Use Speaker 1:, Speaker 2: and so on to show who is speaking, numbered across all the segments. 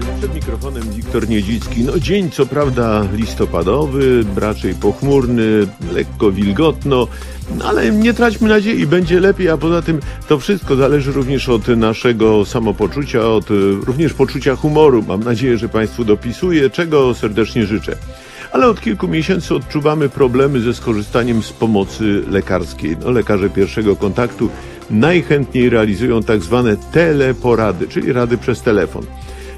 Speaker 1: Przed mikrofonem Wiktor Niedzicki. No dzień co prawda listopadowy, raczej pochmurny, lekko wilgotno, no, ale nie traćmy nadziei, będzie lepiej, a poza tym to wszystko zależy również od naszego samopoczucia, od e, również poczucia humoru. Mam nadzieję, że Państwu dopisuje, czego serdecznie życzę ale od kilku miesięcy odczuwamy problemy ze skorzystaniem z pomocy lekarskiej. No, lekarze pierwszego kontaktu najchętniej realizują tak zwane teleporady, czyli rady przez telefon.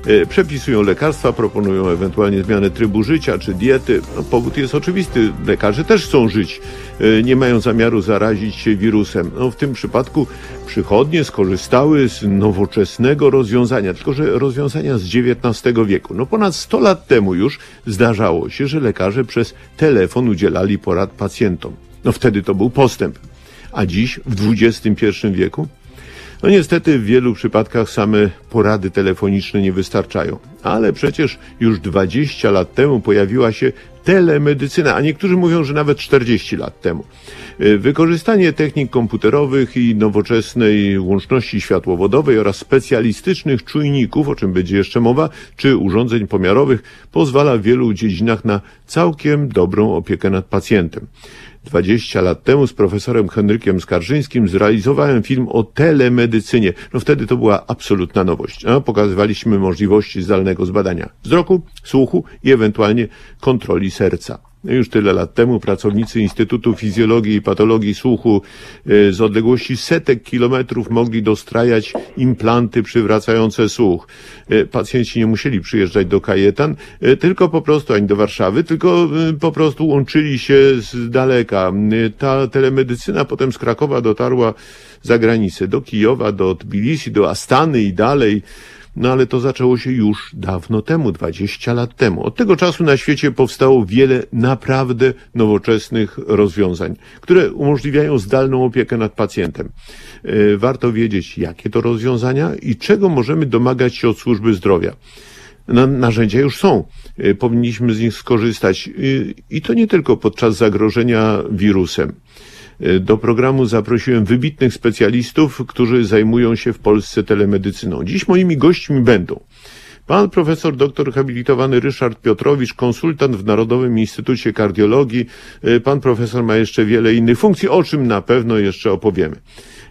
Speaker 1: E, przepisują lekarstwa, proponują ewentualnie zmianę trybu życia czy diety. No, powód jest oczywisty. Lekarze też chcą żyć. E, nie mają zamiaru zarazić się wirusem. No, w tym przypadku przychodnie skorzystały z nowoczesnego rozwiązania, tylko że rozwiązania z XIX wieku. No ponad 100 lat temu już zdarzało się, że lekarze przez telefon udzielali porad pacjentom. No wtedy to był postęp. A dziś, w XXI wieku, no niestety w wielu przypadkach same porady telefoniczne nie wystarczają. Ale przecież już 20 lat temu pojawiła się telemedycyna, a niektórzy mówią, że nawet 40 lat temu. Y, wykorzystanie technik komputerowych i nowoczesnej łączności światłowodowej oraz specjalistycznych czujników, o czym będzie jeszcze mowa, czy urządzeń pomiarowych pozwala w wielu dziedzinach na całkiem dobrą opiekę nad pacjentem. 20 lat temu z profesorem Henrykiem Skarżyńskim zrealizowałem film o telemedycynie. No wtedy to była absolutna nowość. No, pokazywaliśmy możliwości zdalnego zbadania wzroku, słuchu i ewentualnie kontroli serca. Już tyle lat temu pracownicy Instytutu Fizjologii i Patologii Słuchu e, z odległości setek kilometrów mogli dostrajać implanty przywracające słuch. E, pacjenci nie musieli przyjeżdżać do Kajetan, e, tylko po prostu, ani do Warszawy, tylko po prostu łączyli się z daleka. Ta telemedycyna potem z Krakowa dotarła za granicę, do Kijowa, do Tbilisi, do Astany i dalej. No ale to zaczęło się już dawno temu, 20 lat temu. Od tego czasu na świecie powstało wiele naprawdę nowoczesnych rozwiązań, które umożliwiają zdalną opiekę nad pacjentem. E, warto wiedzieć, jakie to rozwiązania i czego możemy domagać się od służby zdrowia. narzędzia już są. E, powinniśmy z nich skorzystać. E, I to nie tylko podczas zagrożenia wirusem. E, do programu zaprosiłem wybitnych specjalistów, którzy zajmują się w Polsce telemedycyną. Dziś moimi gośćmi będą Pan profesor doktor habilitowany Ryszard Piotrowicz, konsultant w Narodowym Instytucie Kardiologii. E, pan profesor ma jeszcze wiele innych funkcji, o czym na pewno jeszcze opowiemy.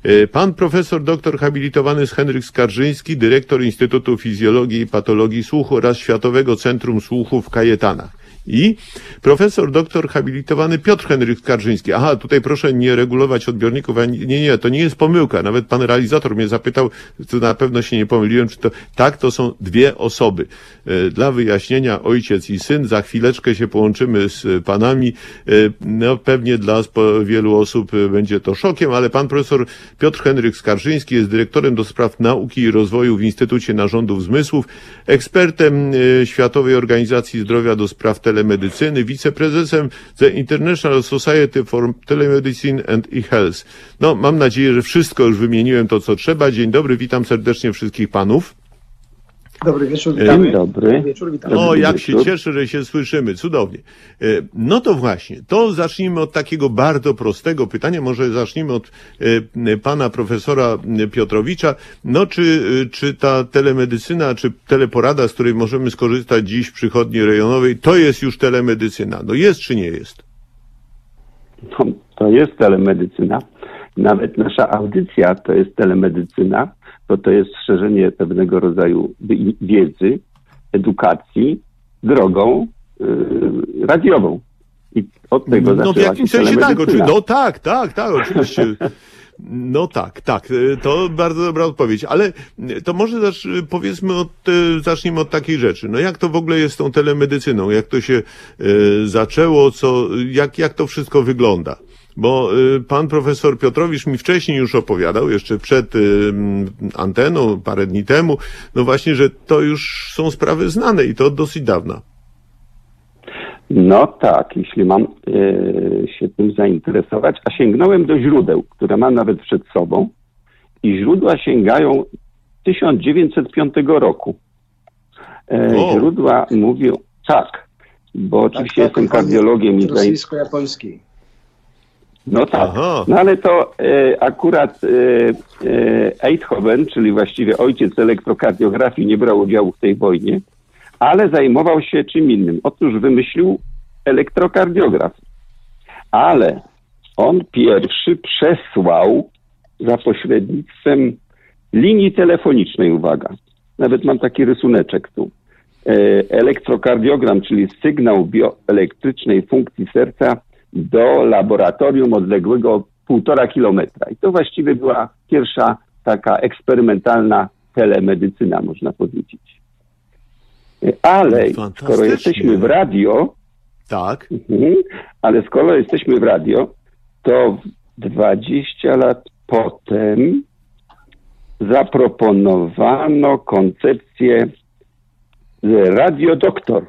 Speaker 1: E, pan profesor doktor habilitowany Henryk Skarżyński, dyrektor Instytutu Fizjologii i Patologii Słuchu oraz Światowego Centrum Słuchu w Kajetanach i profesor doktor habilitowany Piotr Henryk Skarżyński. Aha, tutaj proszę nie regulować odbiorników. Nie, nie, to nie jest pomyłka. Nawet pan realizator mnie zapytał, to na pewno się nie pomyliłem, czy to tak, to są dwie osoby. E, dla wyjaśnienia ojciec i syn, za chwileczkę się połączymy z panami. E, no pewnie dla wielu osób będzie to szokiem, ale pan profesor Piotr Henryk Skarżyński jest dyrektorem do spraw nauki i rozwoju w Instytucie Narządów Zmysłów, ekspertem e, Światowej Organizacji Zdrowia do spraw tele telemedycyny, wiceprezesem The International Society for Telemedicine and E-Health. No, mam nadzieję, że wszystko już wymieniłem to, co trzeba. Dzień dobry, witam serdecznie wszystkich panów.
Speaker 2: Dobry wieczór, witamy.
Speaker 3: Dzień dobry.
Speaker 2: Wieczór, witamy.
Speaker 1: O, jak się cieszę, że się słyszymy. Cudownie. E, no to właśnie, to zacznijmy od takiego bardzo prostego pytania. Może zacznijmy od e, pana profesora Piotrowicza. No, czy, czy ta telemedycyna, czy teleporada, z której możemy skorzystać dziś w przychodni rejonowej, to jest już telemedycyna? No jest czy nie jest?
Speaker 3: No, to jest telemedycyna. Nawet nasza audycja to jest telemedycyna to to jest szerzenie pewnego rodzaju wiedzy, edukacji drogą yy, radiową. I od tego
Speaker 1: No w jakimś sensie tak, oczywiście. No tak, tak, tak, oczywiście. No tak, tak, to bardzo dobra odpowiedź, ale to może zacz, powiedzmy od, zacznijmy od takiej rzeczy. No jak to w ogóle jest z tą telemedycyną? Jak to się y, zaczęło? Co, jak, jak to wszystko wygląda? Bo y, pan profesor Piotrowicz mi wcześniej już opowiadał, jeszcze przed y, anteną, parę dni temu, no właśnie, że to już są sprawy znane i to od dosyć dawna.
Speaker 3: No tak, jeśli mam y, się tym zainteresować, a sięgnąłem do źródeł, które mam nawet przed sobą i źródła sięgają 1905 roku. E, źródła mówią, tak, bo tak, oczywiście tak, jestem kardiologiem i
Speaker 2: rosyjsko-japoński.
Speaker 3: No tak,
Speaker 1: Aha.
Speaker 3: no ale to e, akurat e, e, Eidhoven, czyli właściwie ojciec elektrokardiografii, nie brał udziału w tej wojnie, ale zajmował się czym innym. Otóż wymyślił elektrokardiograf, ale on pierwszy przesłał za pośrednictwem linii telefonicznej, uwaga, nawet mam taki rysuneczek tu, e, elektrokardiogram, czyli sygnał bioelektrycznej funkcji serca do laboratorium odległego półtora kilometra. I to właściwie była pierwsza taka eksperymentalna telemedycyna, można powiedzieć. Ale skoro jesteśmy w radio,
Speaker 1: Tak.
Speaker 3: Mhm. Ale skoro jesteśmy w radio, to 20 lat potem zaproponowano koncepcję e, radiodoktor.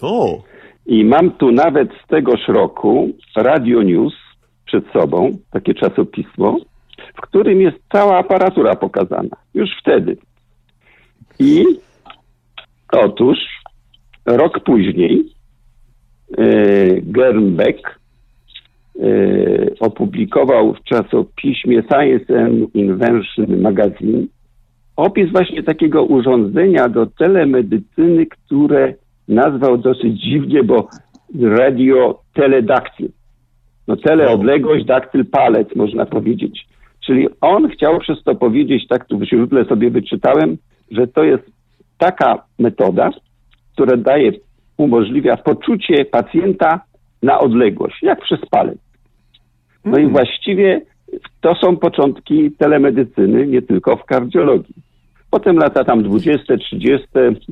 Speaker 1: O,
Speaker 3: I mam tu nawet z tegoż roku Radio News przed sobą, takie czasopismo, w którym jest cała aparatura pokazana. Już wtedy. I otóż rok później e, Gernbeck e, opublikował w czasopiśmie Science and Invention Magazine opis właśnie takiego urządzenia do telemedycyny, które nazwał dosyć dziwnie, bo radio teledaktyl. No tele odległość, daktyl palec, można powiedzieć. Czyli on chciał przez to powiedzieć, tak tu w źródle sobie wyczytałem, że to jest taka metoda, która daje, umożliwia poczucie pacjenta na odległość, jak przez palec. No i właściwie to są początki telemedycyny, nie tylko w kardiologii. Potem lata tam 20, 30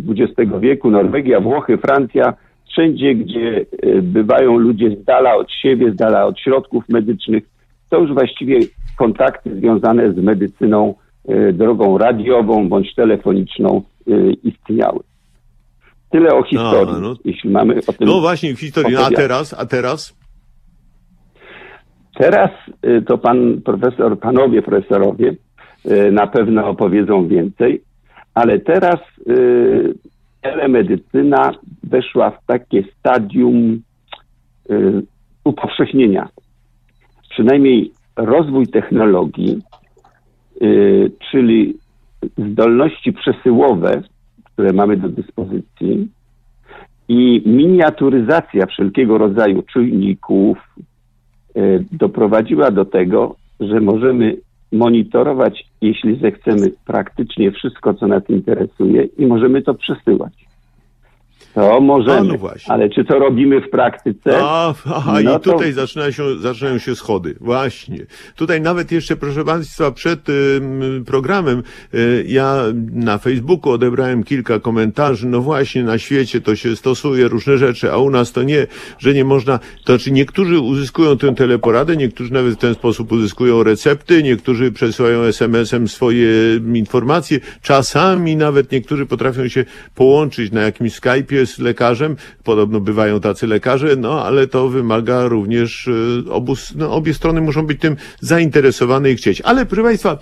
Speaker 3: XX wieku, Norwegia, Włochy, Francja, wszędzie, gdzie e, bywają ludzie z dala od siebie, z dala od środków medycznych, to już właściwie kontakty związane z medycyną e, drogą radiową bądź telefoniczną e, istniały. Tyle o historii,
Speaker 1: no-
Speaker 3: jeśli mamy o tym
Speaker 1: no właśnie w historii. A teraz, a teraz?
Speaker 3: Teraz y, to pan profesor, panowie profesorowie y, na pewno opowiedzą więcej, ale teraz y, telemedycyna weszła w takie stadium y, upowszechnienia. Przynajmniej rozwój technologii, y, czyli zdolności przesyłowe, które mamy do dyspozycji i miniaturyzacja wszelkiego rodzaju czujników, doprowadziła do tego, że możemy monitorować, jeśli zechcemy, praktycznie wszystko, co nas interesuje i możemy to przesyłać. To możemy,
Speaker 1: A, no
Speaker 3: ale czy to robimy w praktyce?
Speaker 1: A, aha,
Speaker 3: No
Speaker 1: i
Speaker 3: to-
Speaker 1: tutaj zaczynają się, zaczynają się schody. Właśnie. Tutaj nawet jeszcze, proszę Państwa, przed ym, programem y, ja na Facebooku odebrałem kilka komentarzy. No właśnie, na świecie to się stosuje różne rzeczy, a u nas to nie, że nie można. To znaczy niektórzy uzyskują tę teleporadę, niektórzy nawet w ten sposób uzyskują recepty, niektórzy przesyłają SMS-em swoje informacje. Czasami nawet niektórzy potrafią się połączyć na jakimś Skype'ie z lekarzem. Podobno bywają tacy lekarze, no ale to wymaga również e, obu, no, obie strony muszą być tym zainteresowane i chcieć. Ale proszę Państwa,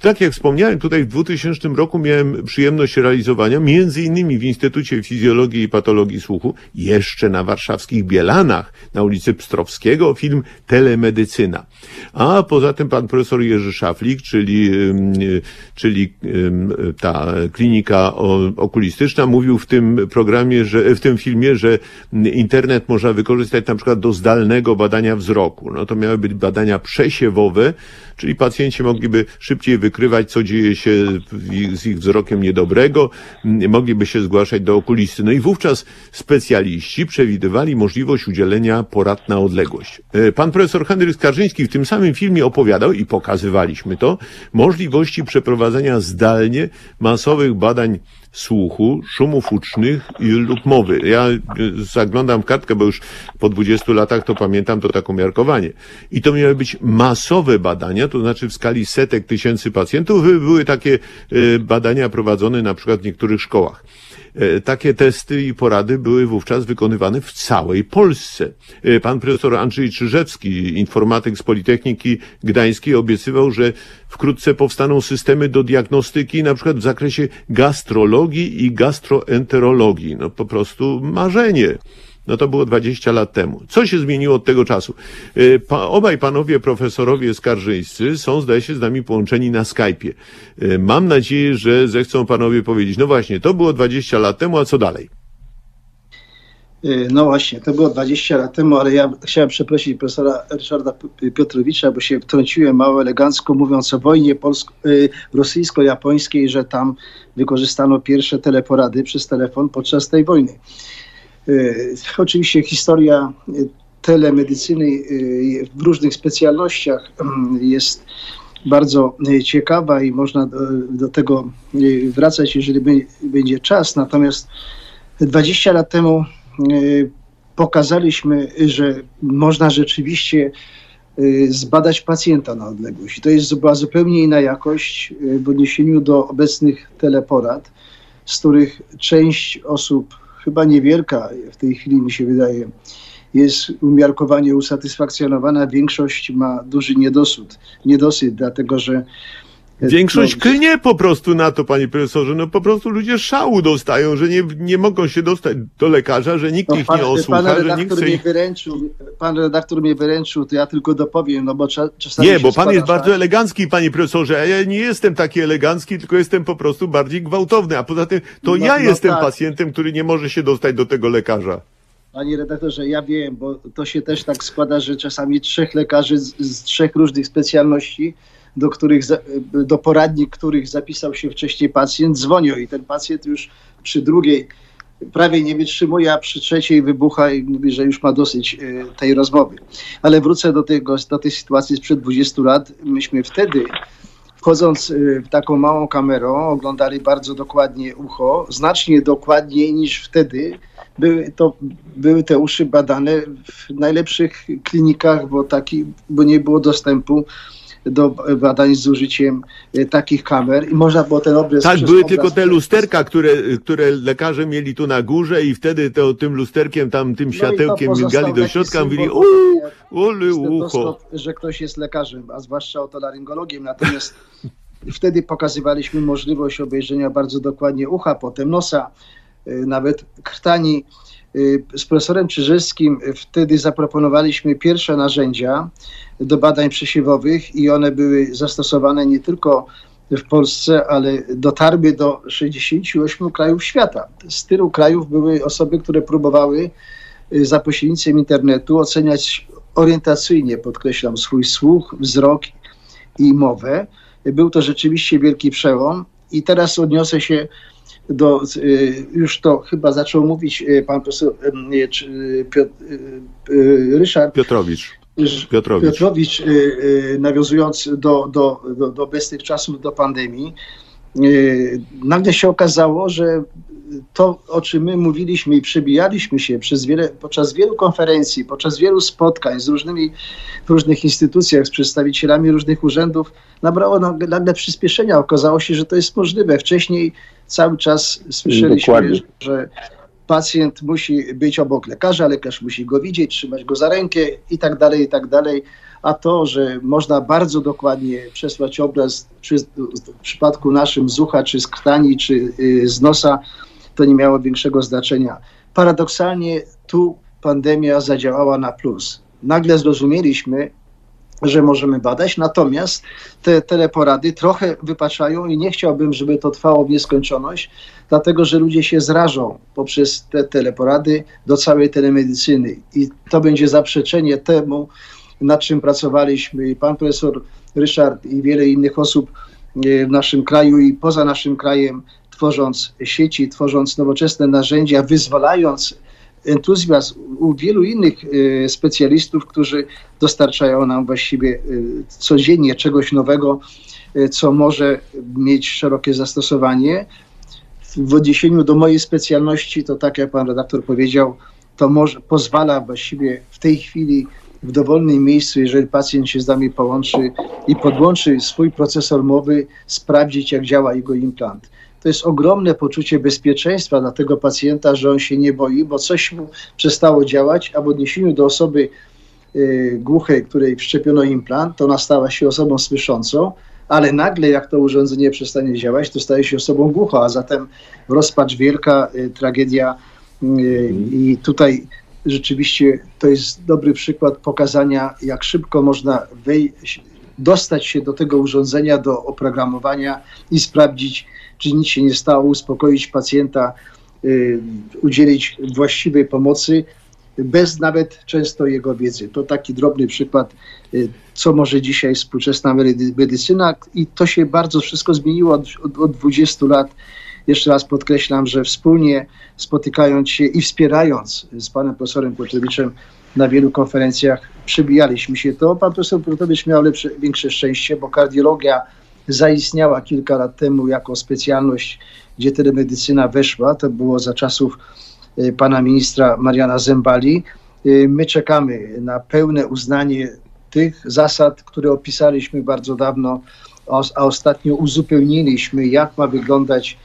Speaker 1: tak jak wspomniałem, tutaj w 2000 roku miałem przyjemność realizowania między innymi w Instytucie Fizjologii i Patologii Słuchu, jeszcze na warszawskich Bielanach, na ulicy Pstrowskiego, film Telemedycyna. A poza tym pan profesor Jerzy Szaflik, czyli, y, czyli ta klinika okulistyczna, mówił w tym programie, że w tym filmie, że internet można wykorzystać na przykład do zdalnego badania wzroku. No to miały być badania przesiewowe, czyli pacjenci mogliby szybciej wykrywać, co dzieje się z ich wzrokiem niedobrego, mogliby się zgłaszać do okulisty. No i wówczas specjaliści przewidywali możliwość udzielenia porad na odległość. E, Pan profesor Henryk Skarżyński w tym samym filmie opowiadał i pokazywaliśmy to, możliwości przeprowadzenia zdalnie masowych badań słuchu, szumów ucznych lub mowy. Ja y, zaglądam w kartkę, bo już po 20 latach to pamiętam to tak umiarkowanie. I to miały być masowe badania, to znaczy w skali setek tysięcy pacjentów. By- Były takie y, badania prowadzone na przykład w niektórych szkołach. E, Takie testy i porady były wówczas wykonywane w całej Polsce. E, Pan profesor Andrzej Czyżewski, informatyk z Politechniki Gdańskiej, obiecywał, że wkrótce powstaną systemy do diagnostyki, na przykład w zakresie gastrologii i gastroenterologii. No po prostu marzenie. No to było 20 lat temu. Co się zmieniło od tego czasu? Y, pa, obaj panowie profesorowie skarżyńscy są, zdaje się, z nami połączeni na Skype'ie. Y, mam nadzieję, że zechcą panowie powiedzieć, no właśnie, to było 20 lat temu, a co dalej?
Speaker 2: Y, No właśnie, to było 20 lat temu, ale ja chciałem przeprosić profesora Ryszarda Piotrowicza, bo się wtrąciłem mało elegancko, mówiąc o wojnie rosyjsko-japońskiej, że tam wykorzystano pierwsze teleporady przez telefon podczas tej wojny. Y, Oczywiście historia y, telemedycyny y, w różnych specjalnościach mm, jest bardzo ciekawa i można do, do tego wracać, jeżeli będzie czas. Natomiast 20 lat temu pokazaliśmy, że można rzeczywiście zbadać pacjenta na odległość. I to jest, była zupełnie inna jakość w odniesieniu do obecnych teleporad, z których część osób, chyba niewielka w tej chwili mi się wydaje, jest umiarkowanie usatysfakcjonowana, większość ma duży niedosyt, niedosyt dlatego że
Speaker 1: Większość
Speaker 2: no,
Speaker 1: klnie po prostu na to, panie profesorze. No po prostu ludzie szału dostają, że nie, nie mogą się dostać do lekarza, że nikt
Speaker 2: No,
Speaker 1: ich
Speaker 2: pan,
Speaker 1: nie
Speaker 2: pan
Speaker 1: osłucha, że nikt
Speaker 2: redaktor
Speaker 1: chce ich...
Speaker 2: wyręczył, pan redaktor mnie wyręczył, to ja tylko dopowiem, no bo cza, czasami
Speaker 1: Nie, bo pan jest
Speaker 2: tak-
Speaker 1: bardzo elegancki, panie profesorze, a ja nie jestem taki elegancki, tylko jestem po prostu bardziej gwałtowny. A poza tym to
Speaker 2: No-
Speaker 1: ja
Speaker 2: no
Speaker 1: jestem
Speaker 2: tak.
Speaker 1: pacjentem, który nie może się dostać do tego lekarza.
Speaker 2: Panie redaktorze, ja wiem, bo to się też tak składa, że czasami trzech lekarzy z, z trzech różnych specjalności, do których, do poradni których zapisał się wcześniej pacjent, dzwonią i ten pacjent już przy drugiej prawie nie wytrzymuje, a przy trzeciej wybucha i mówi, że już ma dosyć e, tej rozmowy. Ale wrócę do, tego, do tej sytuacji sprzed 20 lat. Myśmy wtedy, wchodząc e, w taką małą kamerą, oglądali bardzo dokładnie ucho, znacznie dokładniej niż wtedy, były, to, były te uszy badane w najlepszych klinikach, bo, taki, bo nie było dostępu do badań z użyciem e, takich kamer i można było ten obraz...
Speaker 1: Tak, były tylko te lusterka, które, które lekarze mieli tu na górze i wtedy to, tym lusterkiem, tam tym
Speaker 2: No
Speaker 1: światełkiem migali do środka, mówili, uuu, ole ucho.
Speaker 2: że ktoś jest lekarzem, a zwłaszcza otolaryngologiem. Natomiast wtedy pokazywaliśmy możliwość obejrzenia bardzo dokładnie ucha, potem nosa, y, nawet krtani. Y, Z profesorem Czyżewskim wtedy zaproponowaliśmy pierwsze narzędzia do badań przesiewowych i one były zastosowane nie tylko w Polsce, ale dotarły do 68 krajów świata. Z tylu krajów były osoby, które próbowały y, za pośrednictwem internetu oceniać orientacyjnie, podkreślam, swój słuch, wzrok i mowę. Był to rzeczywiście wielki przełom i teraz odniosę się do, y, już to chyba zaczął mówić y, pan profesor y, Piotr, Ryszard
Speaker 1: Piotrowicz. Piotrowicz.
Speaker 2: Piotrowicz, nawiązując do, do, do, do obecnych czasów, do pandemii, nagle się okazało, że to, o czym my mówiliśmy i przebijaliśmy się przez wiele, podczas wielu konferencji, podczas wielu spotkań z różnymi, w różnych instytucjach, z przedstawicielami różnych urzędów, nabrało nagle, nagle przyspieszenia. Okazało się, że to jest możliwe. Wcześniej cały czas słyszeliśmy,
Speaker 3: Dokładnie.
Speaker 2: że pacjent musi być obok lekarza, lekarz musi go widzieć, trzymać go za rękę i tak dalej, i tak dalej. A to, że można bardzo dokładnie przesłać obraz, czy w przypadku naszym z ucha, czy z krtani, czy y, z nosa, to nie miało większego znaczenia. Paradoksalnie tu pandemia zadziałała na plus. Nagle zrozumieliśmy, że możemy badać, natomiast te teleporady trochę wypaczają i nie chciałbym, żeby to trwało w nieskończoność, dlatego że ludzie się zrażą poprzez te teleporady do całej telemedycyny i to będzie zaprzeczenie temu, nad czym pracowaliśmy i pan profesor Ryszard i wiele innych osób e, w naszym kraju i poza naszym krajem, tworząc sieci, tworząc nowoczesne narzędzia, wyzwalając entuzjazm u wielu innych e, specjalistów, którzy dostarczają nam właściwie e, codziennie czegoś nowego, e, co może mieć szerokie zastosowanie. W odniesieniu do mojej specjalności, to tak jak pan redaktor powiedział, to może, pozwala właściwie w tej chwili w dowolnym miejscu, jeżeli pacjent się z nami połączy i podłączy swój procesor mowy, sprawdzić, jak działa jego implant. To jest ogromne poczucie bezpieczeństwa dla tego pacjenta, że on się nie boi, bo coś mu przestało działać, a w odniesieniu do osoby y, głuchej, której wszczepiono implant, to ona stała się osobą słyszącą, ale nagle jak to urządzenie przestanie działać, to staje się osobą głuchą, a zatem rozpacz wielka, y, tragedia y, i tutaj rzeczywiście to jest dobry przykład pokazania, jak szybko można wejść, dostać się do tego urządzenia, do oprogramowania i sprawdzić, czy nic się nie stało, uspokoić pacjenta, y, udzielić właściwej pomocy, bez nawet często jego wiedzy. To taki drobny przykład, y, co może dzisiaj współczesna medycyna i to się bardzo wszystko zmieniło od, od, od 20 lat. Jeszcze raz podkreślam, że wspólnie spotykając się i wspierając z panem profesorem Piotrowiczem na wielu konferencjach przebijaliśmy się to. Pan profesor Piotrowicz miał lepsze, większe szczęście, bo kardiologia zaistniała kilka lat temu jako specjalność, gdzie telemedycyna weszła. To było za czasów y, pana ministra Mariana Zembali. Y, my czekamy na pełne uznanie tych zasad, które opisaliśmy bardzo dawno, a ostatnio uzupełniliśmy, jak ma wyglądać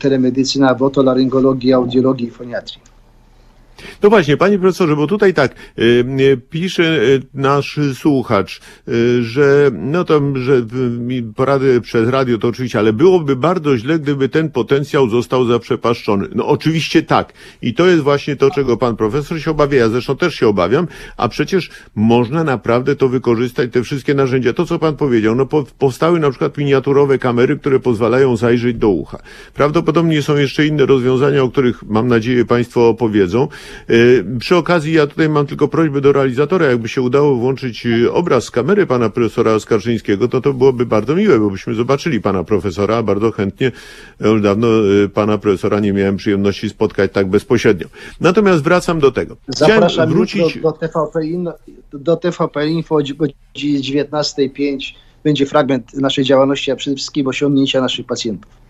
Speaker 2: telemedycyna w otolaryngologii, audiologii i foniatrii.
Speaker 1: No właśnie, panie profesorze, bo tutaj tak y, y, pisze y, nasz słuchacz, że no tam, że porady przez radio to oczywiście, ale byłoby bardzo źle, gdyby ten potencjał został zaprzepaszczony. No oczywiście tak. I to jest właśnie to, czego pan profesor się obawia. Ja zresztą też się obawiam, a przecież można naprawdę to wykorzystać, te wszystkie narzędzia. To, co pan powiedział, no powstały na przykład miniaturowe kamery, które pozwalają zajrzeć do ucha. Prawdopodobnie są jeszcze inne rozwiązania, o których mam nadzieję państwo opowiedzą. Y, przy okazji ja tutaj mam tylko prośbę do realizatora, jakby się udało włączyć y, obraz z kamery pana profesora Skarżyńskiego, to to byłoby bardzo miłe, bo byśmy zobaczyli pana profesora, bardzo chętnie, już dawno y, pana profesora nie miałem przyjemności spotkać tak bezpośrednio. Natomiast wracam do tego.
Speaker 2: Chciałem Zapraszam wrócić do, TVP, do TVP Info o godzinie 19.05 będzie fragment naszej działalności, a przede wszystkim osiągnięcia naszych pacjentów.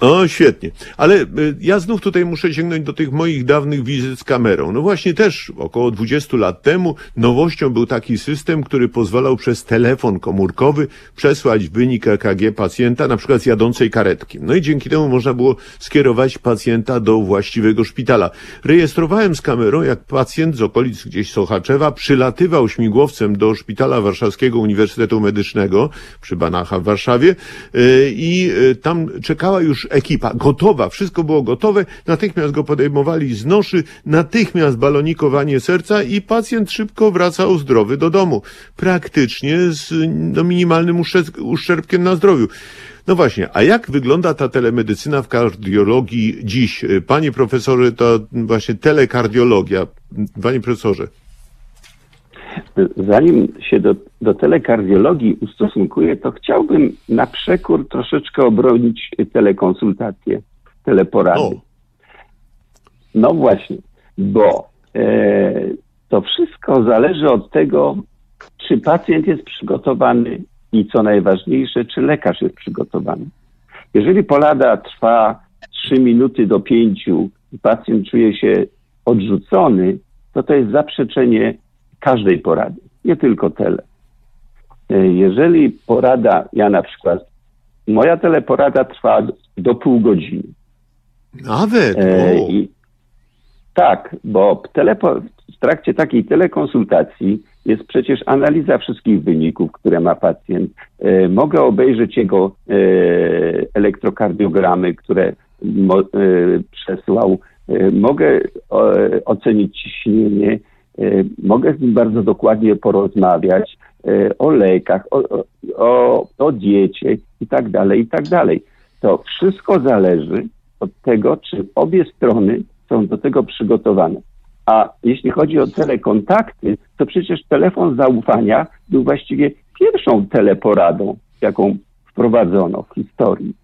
Speaker 1: O, świetnie. Ale y, ja znów tutaj muszę sięgnąć do tych moich dawnych wizyt z kamerą. No właśnie też około 20 lat temu nowością był taki system, który pozwalał przez telefon komórkowy przesłać wynik EKG pacjenta, na przykład z jadącej karetki. No i dzięki temu można było skierować pacjenta do właściwego szpitala. Rejestrowałem z kamerą, jak pacjent z okolic gdzieś Sochaczewa przylatywał śmigłowcem do Szpitala Warszawskiego Uniwersytetu Medycznego przy Banacha w Warszawie y, i y, tam czekała już ekipa gotowa, wszystko było gotowe, natychmiast go podejmowali z noszy, natychmiast balonikowanie serca i pacjent szybko wracał zdrowy do domu. Praktycznie z no, minimalnym uszczerbkiem na zdrowiu. No właśnie, a jak wygląda ta telemedycyna w kardiologii dziś? Panie profesorze, to właśnie telekardiologia. Panie profesorze.
Speaker 3: Zanim się do, do telekardiologii ustosunkuję, to chciałbym na przekór troszeczkę obronić telekonsultacje, teleporady. O. No właśnie, bo e, to wszystko zależy od tego, czy pacjent jest przygotowany i co najważniejsze, czy lekarz jest przygotowany. Jeżeli polada trwa 3 minuty do 5 i pacjent czuje się odrzucony, to to jest zaprzeczenie każdej porady, nie tylko tele. E, jeżeli porada, ja na przykład, moja teleporada trwa do pół godziny.
Speaker 1: Nawet? E, i,
Speaker 3: tak, bo telepo, w trakcie takiej telekonsultacji jest przecież analiza wszystkich wyników, które ma pacjent. E, mogę obejrzeć jego e, elektrokardiogramy, które mo, e, przesłał. E, mogę ocenić ciśnienie, E, mogę z nim bardzo dokładnie porozmawiać e, o lekach, o, o, o diecie i tak dalej, i tak dalej. To wszystko zależy od tego, czy obie strony są do tego przygotowane. A jeśli chodzi o telekontakty, to przecież telefon zaufania był właściwie pierwszą teleporadą, jaką wprowadzono w historii.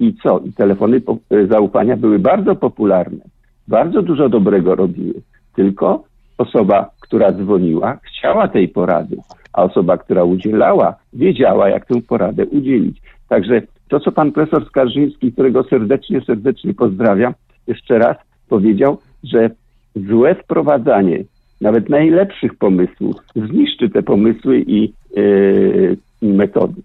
Speaker 3: I co? I telefony e, zaufania były bardzo popularne. Bardzo dużo dobrego robiły. Tylko osoba, która dzwoniła, chciała tej porady, a osoba, która udzielała, wiedziała, jak tę poradę udzielić. Także to, co pan profesor Skarżyński, którego serdecznie, serdecznie pozdrawiam, jeszcze raz powiedział, że złe wprowadzanie nawet najlepszych pomysłów zniszczy te pomysły i yy, metody.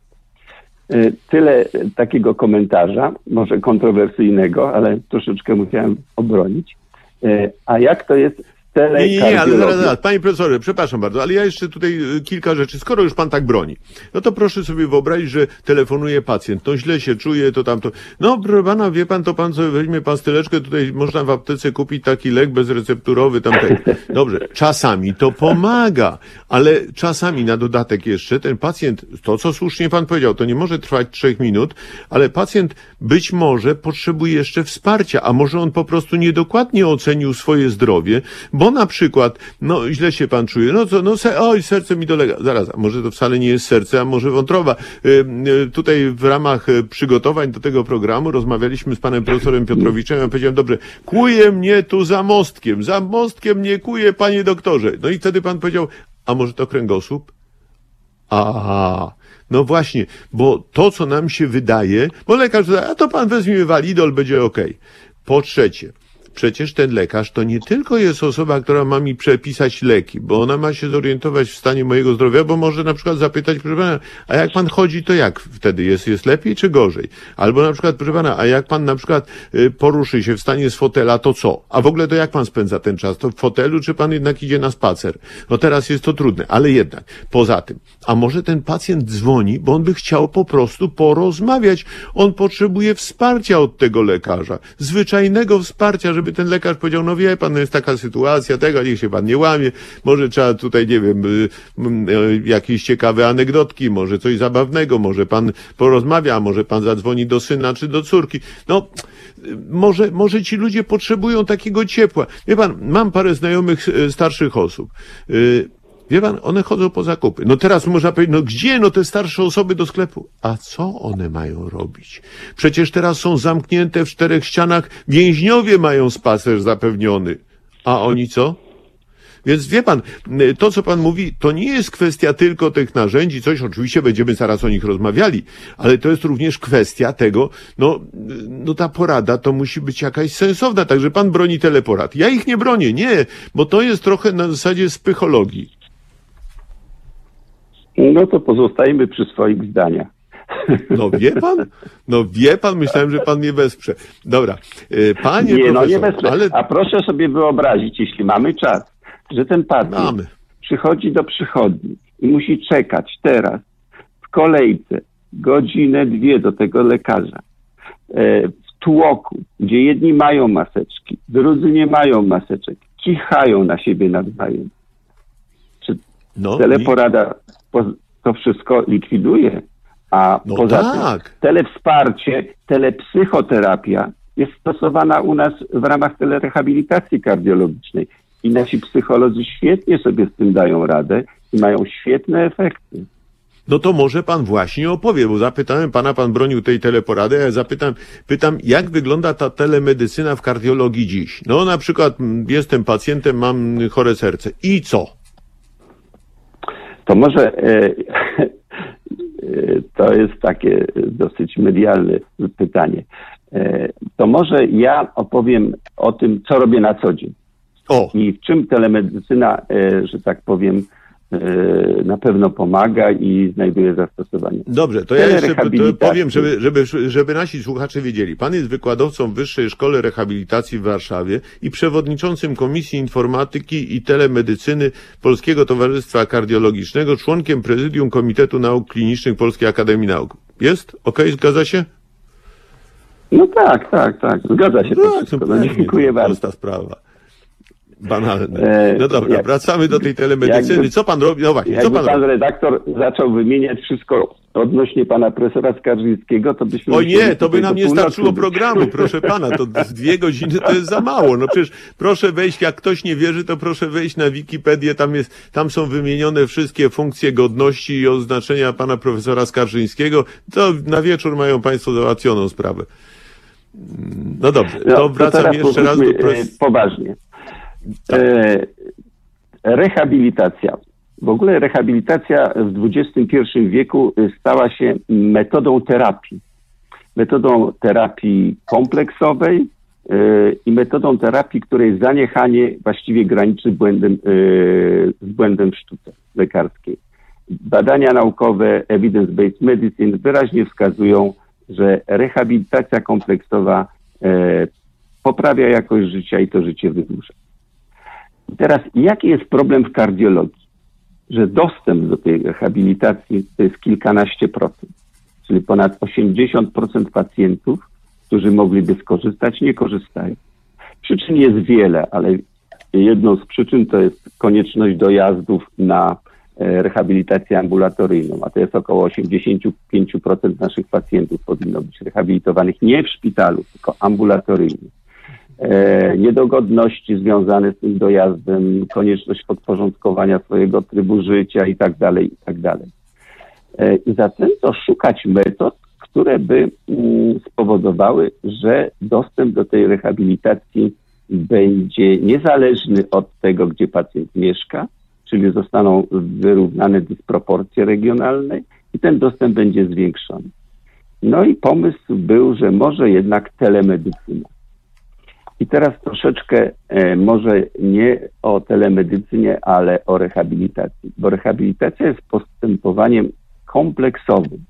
Speaker 3: Yy, tyle takiego komentarza, może kontrowersyjnego, ale troszeczkę musiałem obronić. Yy, a jak to jest
Speaker 1: Nie, nie, nie, ale zaraz, zaraz. Panie profesorze, przepraszam bardzo, ale ja jeszcze tutaj y, kilka rzeczy. Skoro już pan tak broni, no to proszę sobie wyobrazić, że telefonuje pacjent, to źle się czuje, to tamto. No, proszę pana, wie pan, to pan sobie weźmie pastyleczkę, tutaj można w aptece kupić taki lek bezrecepturowy, tamten. Dobrze, czasami to pomaga, ale czasami na dodatek jeszcze ten pacjent, to co słusznie pan powiedział, to nie może trwać trzech minut, ale pacjent być może potrzebuje jeszcze wsparcia, a może on po prostu niedokładnie ocenił swoje zdrowie, bo na przykład, no źle się pan czuje, no co, no se, oj, serce mi dolega. Zaraz, a może to wcale nie jest serce, a może wątroba. Y, tutaj w ramach y, przygotowań do tego programu rozmawialiśmy z panem profesorem Piotrowiczem, ja powiedziałem, dobrze, kuje mnie tu za mostkiem, za mostkiem mnie kuje, panie doktorze. No i wtedy pan powiedział, a może to kręgosłup? Aha, no właśnie, bo to, co nam się wydaje, bo lekarz, a to pan weźmie walidol, będzie ok. Po trzecie, przecież ten lekarz to nie tylko jest osoba, która ma mi przepisać leki, bo ona ma się zorientować w stanie mojego zdrowia, bo może na przykład zapytać, proszę pana, a jak pan chodzi, to jak wtedy jest? Jest lepiej czy gorzej? Albo na przykład, proszę pana, a jak pan na przykład y, poruszy się, wstanie z fotela, to co? A w ogóle to jak pan spędza ten czas? To w fotelu, czy pan jednak idzie na spacer? No teraz jest to trudne, ale jednak, poza tym, a może ten pacjent dzwoni, bo on by chciał po prostu porozmawiać. On potrzebuje wsparcia od tego lekarza, zwyczajnego wsparcia, żeby ten lekarz powiedział, no wie pan, no jest taka sytuacja, tego niech się pan nie łamie, może trzeba tutaj, nie wiem, y, y, jakieś ciekawe anegdotki, może coś zabawnego, może pan porozmawia, może pan zadzwoni do syna czy do córki. No, może, może ci ludzie potrzebują takiego ciepła. Wie pan, mam parę znajomych y, starszych osób. Wie pan, one chodzą po zakupy. No teraz można powiedzieć, no gdzie no te starsze osoby do sklepu? A co one mają robić? Przecież teraz są zamknięte w czterech ścianach, więźniowie mają spacer zapewniony. A oni co? Więc wie pan, to co pan mówi, to nie jest kwestia tylko tych narzędzi, coś oczywiście będziemy zaraz o nich rozmawiali, ale to jest również kwestia tego, no, no ta porada to musi być jakaś sensowna, także pan broni teleporad. Ja ich nie bronię, nie, bo to jest trochę na zasadzie spychologii.
Speaker 3: No to pozostajemy przy swoich zdaniach.
Speaker 1: No wie pan? No wie pan, myślałem, że pan mnie wesprze. Dobra, y, panie
Speaker 3: Nie, no nie wesprze.
Speaker 1: ale
Speaker 3: A proszę sobie wyobrazić, jeśli mamy czas, że ten pacjent
Speaker 1: mamy.
Speaker 3: przychodzi do przychodni i musi czekać teraz w kolejce godzinę, dwie do tego lekarza. E, W tłoku, gdzie jedni mają maseczki, drudzy nie mają maseczek, kichają na siebie nawzajem.
Speaker 1: No,
Speaker 3: teleporada po- to wszystko likwiduje? A
Speaker 1: No
Speaker 3: poza
Speaker 1: tak.
Speaker 3: tym telepsparcie, telepsychoterapia jest stosowana u nas w ramach telerehabilitacji kardiologicznej. I nasi psycholodzy świetnie sobie z tym dają radę i mają świetne efekty.
Speaker 1: No to może pan właśnie opowie, bo zapytałem pana, pan bronił tej teleporady, a ja zapytam, pytam, jak wygląda ta telemedycyna w kardiologii dziś? No na przykład mm, jestem pacjentem, mam chore serce. I co?
Speaker 3: To może e, e, to jest takie dosyć medialne pytanie. E, to może ja opowiem o tym, co robię na co dzień.
Speaker 1: O,
Speaker 3: i w czym telemedycyna, że tak powiem, na pewno pomaga i znajduje zastosowanie.
Speaker 1: dobrze, to ja jeszcze powiem, żeby, żeby, żeby nasi słuchacze wiedzieli. Pan jest wykładowcą Wyższej Szkole Rehabilitacji w Warszawie i przewodniczącym Komisji Informatyki i Telemedycyny Polskiego Towarzystwa Kardiologicznego, członkiem Prezydium Komitetu Nauk Klinicznych Polskiej Akademii Nauk. Jest? Okej, zgadza się?
Speaker 3: No tak, tak, tak. Zgadza się to
Speaker 1: Tak, no
Speaker 3: No, dziękuję
Speaker 1: to
Speaker 3: bardzo.
Speaker 1: Prosta sprawa. Banalne. No dobra,
Speaker 3: jak-
Speaker 1: wracamy do tej telemedycyny.
Speaker 3: jakby-
Speaker 1: Co pan robi? No właśnie, co
Speaker 3: Jakby
Speaker 1: pan
Speaker 3: pan
Speaker 1: robi?
Speaker 3: redaktor zaczął wymieniać wszystko odnośnie pana profesora Skarżyńskiego, to byśmy...
Speaker 1: Oj nie, to by nam nie starczyło programu, proszę pana, to dwie godziny to jest za mało. No przecież proszę wejść, jak ktoś nie wierzy, to proszę wejść na Wikipedię, tam jest, tam są wymienione wszystkie funkcje godności i oznaczenia pana profesora Skarżyńskiego. To na wieczór mają państwo załatwioną sprawę. No dobrze,
Speaker 3: No,
Speaker 1: to wracam
Speaker 3: teraz
Speaker 1: jeszcze raz do
Speaker 3: e. Poważnie.
Speaker 1: Tak.
Speaker 3: E, rehabilitacja. W ogóle rehabilitacja w XXI wieku stała się metodą terapii. Metodą terapii kompleksowej e, i metodą terapii, której zaniechanie właściwie graniczy błędem, e, z błędem w sztuce lekarskiej. Badania naukowe evidence-based medicine wyraźnie wskazują, że rehabilitacja kompleksowa poprawia jakość życia i to życie wydłuża. Teraz, jaki jest problem w kardiologii? Że dostęp do tej rehabilitacji to jest kilkanaście procent, czyli ponad 80% pacjentów, którzy mogliby skorzystać, nie korzystają. Przyczyn jest wiele, ale jedną z przyczyn to jest konieczność dojazdów na e, rehabilitację ambulatoryjną, a to jest około 85% naszych pacjentów powinno być rehabilitowanych nie w szpitalu, tylko ambulatoryjnie. E, niedogodności związane z tym dojazdem, konieczność podporządkowania swojego trybu życia i tak dalej, i tak dalej. E, I zaczęto szukać metod, które by mm, spowodowały, że dostęp do tej rehabilitacji będzie niezależny od tego, gdzie pacjent mieszka, czyli zostaną wyrównane dysproporcje regionalne i ten dostęp będzie zwiększony. No i pomysł był, że może jednak telemedycyna. I teraz troszeczkę e, może nie o telemedycynie, ale o rehabilitacji, bo rehabilitacja jest postępowaniem kompleksowym.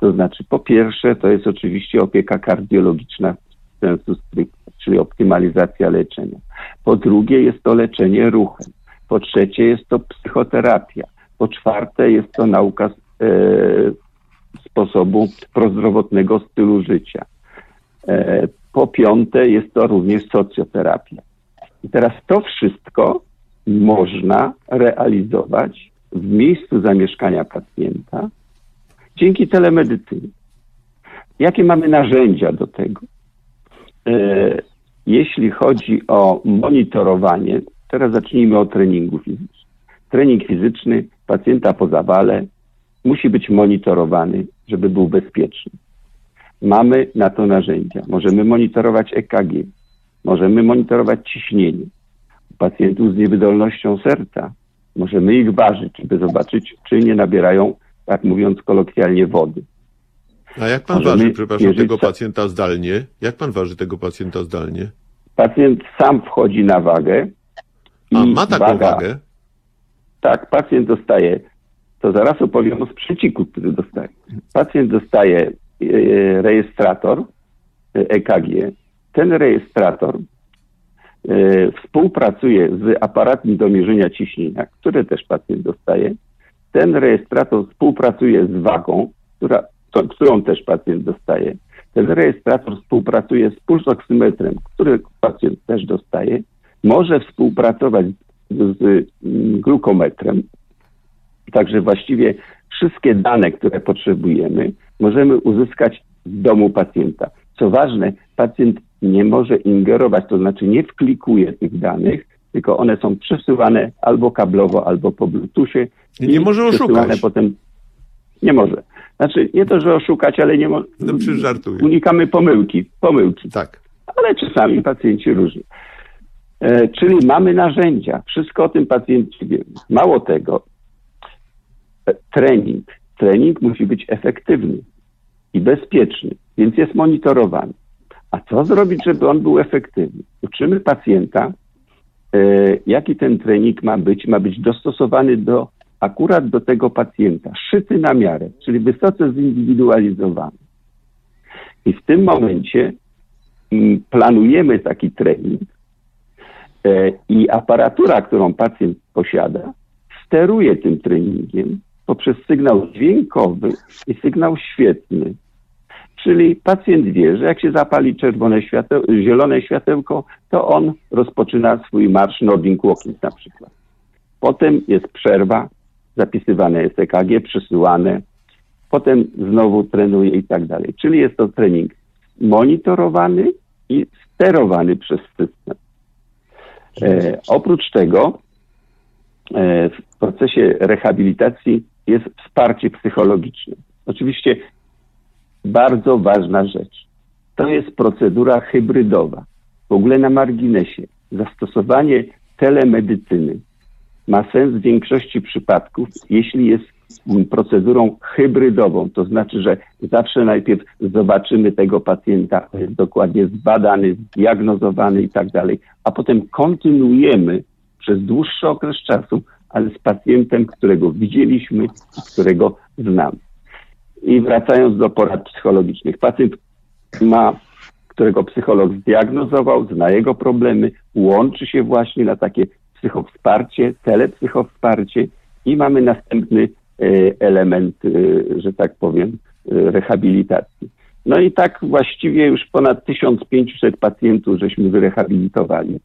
Speaker 3: To znaczy, po pierwsze, to jest oczywiście opieka kardiologiczna w sensu stricte, czyli optymalizacja leczenia. Po drugie, jest to leczenie ruchem. Po trzecie, jest to psychoterapia. Po czwarte, jest to nauka e, sposobu prozdrowotnego stylu życia. E, po piąte, jest to również socjoterapia. I teraz to wszystko można realizować w miejscu zamieszkania pacjenta dzięki telemedycynie. Jakie mamy narzędzia do tego? E, jeśli chodzi o monitorowanie, teraz zacznijmy od treningu fizycznego. Trening fizyczny pacjenta po zawale musi być monitorowany, żeby był bezpieczny. Mamy na to narzędzia. Możemy monitorować EKG, możemy monitorować ciśnienie. Pacjentów z niewydolnością serca możemy ich ważyć, żeby zobaczyć, czy nie nabierają, tak mówiąc kolokwialnie, wody.
Speaker 1: A jak pan możemy waży, przepraszam, tego pacjenta zdalnie? Jak pan waży tego pacjenta zdalnie?
Speaker 3: Pacjent sam wchodzi na wagę.
Speaker 1: A ma taką waga, wagę?
Speaker 3: Tak, pacjent dostaje, to zaraz opowiem o sprzeciku, który dostaje. Pacjent dostaje rejestrator EKG. Ten rejestrator współpracuje z aparatem do mierzenia ciśnienia, które też pacjent dostaje. Ten rejestrator współpracuje z wagą, która, to, którą też pacjent dostaje. Ten rejestrator współpracuje z pulsoksymetrem, który pacjent też dostaje. Może współpracować z glukometrem. Także właściwie wszystkie dane, które potrzebujemy, możemy uzyskać w domu pacjenta. Co ważne, pacjent nie może ingerować, to znaczy nie wklikuje tych danych, tylko one są przesyłane albo kablowo, albo po Bluetoothie.
Speaker 1: I nie może oszukać.
Speaker 3: Potem... Nie może. Znaczy, nie to, że oszukać, ale nie może.
Speaker 1: No żartuję.
Speaker 3: Unikamy pomyłki. Pomyłki.
Speaker 1: Tak.
Speaker 3: Ale czasami pacjenci różni. E, czyli mamy narzędzia. Wszystko o tym pacjencie wiemy. Mało tego, trening. Trening musi być efektywny i bezpieczny, więc jest monitorowany. A co zrobić, żeby on był efektywny? Uczymy pacjenta, e, jaki ten trening ma być. Ma być dostosowany do akurat do tego pacjenta, szyty na miarę, czyli wysoce zindywidualizowany. I w tym momencie mm, planujemy taki trening e, i aparatura, którą pacjent posiada, steruje tym treningiem poprzez sygnał dźwiękowy i sygnał świetny. Czyli pacjent wie, że jak się zapali czerwone zielone światełko, to on rozpoczyna swój marsz Nordic Walking na przykład. Potem jest przerwa, zapisywane jest EKG, przesyłane, potem znowu trenuje i tak dalej. Czyli jest to trening monitorowany i sterowany przez system. E, oprócz tego e, w procesie rehabilitacji jest wsparcie psychologiczne. Oczywiście bardzo ważna rzecz. To jest procedura hybrydowa. W ogóle na marginesie. Zastosowanie telemedycyny ma sens w większości przypadków, jeśli jest procedurą hybrydową, to znaczy, że zawsze najpierw zobaczymy tego pacjenta, jest dokładnie zbadany, zdiagnozowany i tak dalej, a potem kontynuujemy przez dłuższy okres czasu, ale z pacjentem, którego widzieliśmy i którego znamy. I wracając do porad psychologicznych, pacjent ma, którego psycholog zdiagnozował, zna jego problemy, łączy się właśnie na takie psychowsparcie, telepsychowsparcie i mamy następny e, element, e, że tak powiem, e, rehabilitacji. No i tak właściwie już ponad 1500 pacjentów żeśmy wyrehabilitowali.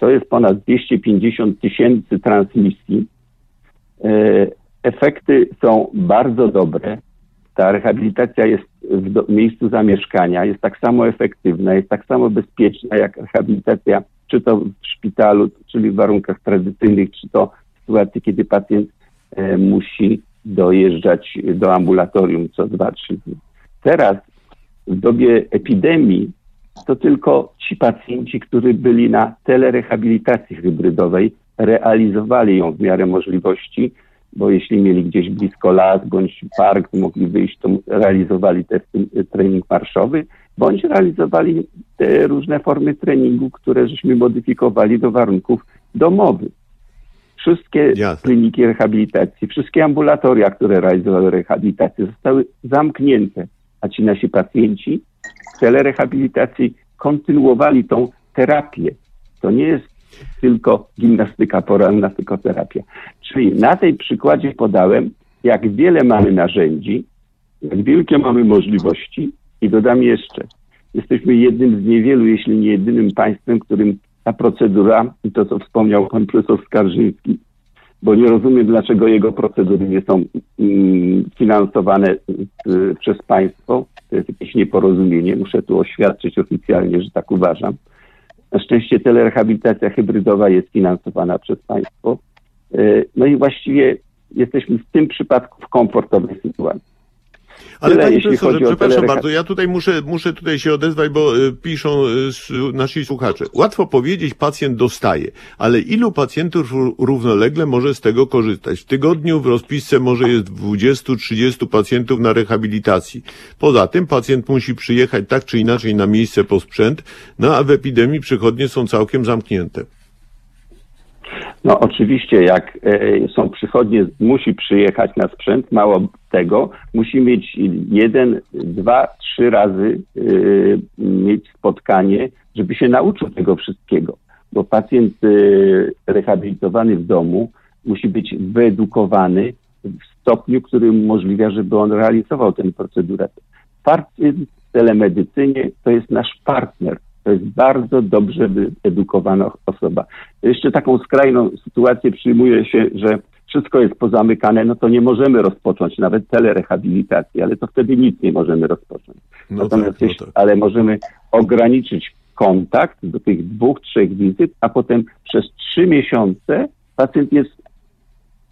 Speaker 3: To jest ponad 250 tysięcy transmisji. Efekty są bardzo dobre. Ta rehabilitacja jest w miejscu zamieszkania, jest tak samo efektywna, jest tak samo bezpieczna jak rehabilitacja czy to w szpitalu, czyli w warunkach tradycyjnych, czy to w sytuacji, kiedy pacjent e, musi dojeżdżać do ambulatorium co 2-3 dni. Teraz, w dobie epidemii, to tylko ci pacjenci, którzy byli na telerehabilitacji hybrydowej, realizowali ją w miarę możliwości, bo jeśli mieli gdzieś blisko las bądź park, mogli wyjść, to realizowali ten trening marszowy, bądź realizowali te różne formy treningu, które żeśmy modyfikowali do warunków domowych. Wszystkie Jasne. kliniki rehabilitacji, wszystkie ambulatoria, które realizowały rehabilitację, zostały zamknięte, a ci nasi pacjenci w telerehabilitacji kontynuowali tą terapię. To nie jest tylko gimnastyka poranna, tylko terapia. Czyli na tej przykładzie podałem, jak wiele mamy narzędzi, jak wielkie mamy możliwości i dodam jeszcze, jesteśmy jednym z niewielu, jeśli nie jedynym państwem, którym ta procedura, i to co wspomniał pan profesor Skarżyński, bo nie rozumiem, dlaczego jego procedury nie są mm, finansowane y, przez państwo. To jest jakieś nieporozumienie. Muszę tu oświadczyć oficjalnie, że tak uważam. Na szczęście telerehabilitacja hybrydowa jest finansowana przez państwo. Y, no i właściwie jesteśmy w tym przypadku w komfortowej sytuacji.
Speaker 1: Ale Tyle, panie profesorze, przepraszam bardzo, ja tutaj muszę, muszę tutaj się odezwać, bo y, piszą y, nasi słuchacze. Łatwo powiedzieć, pacjent dostaje, ale ilu pacjentów równolegle może z tego korzystać? W tygodniu w rozpisce może jest 20-30 pacjentów na rehabilitacji. Poza tym pacjent musi przyjechać tak czy inaczej na miejsce po sprzęt, no a w epidemii przychodnie są całkiem zamknięte.
Speaker 3: No oczywiście, jak e, są przychodnie, musi przyjechać na sprzęt, mało tego, musi mieć jeden, dwa, trzy razy e, mieć spotkanie, żeby się nauczył tego wszystkiego. Bo pacjent e, rehabilitowany w domu musi być wyedukowany w stopniu, który umożliwia, żeby on realizował tę procedurę. Pacjent w telemedycynie to jest nasz partner to jest bardzo dobrze wyedukowana osoba. Jeszcze taką skrajną sytuację przyjmuje się, że wszystko jest pozamykane, no to nie możemy rozpocząć nawet telerehabilitacji, ale to wtedy nic nie możemy rozpocząć. No Natomiast tak, no tak. ale możemy ograniczyć kontakt do tych dwóch, trzech wizyt, a potem przez trzy miesiące pacjent jest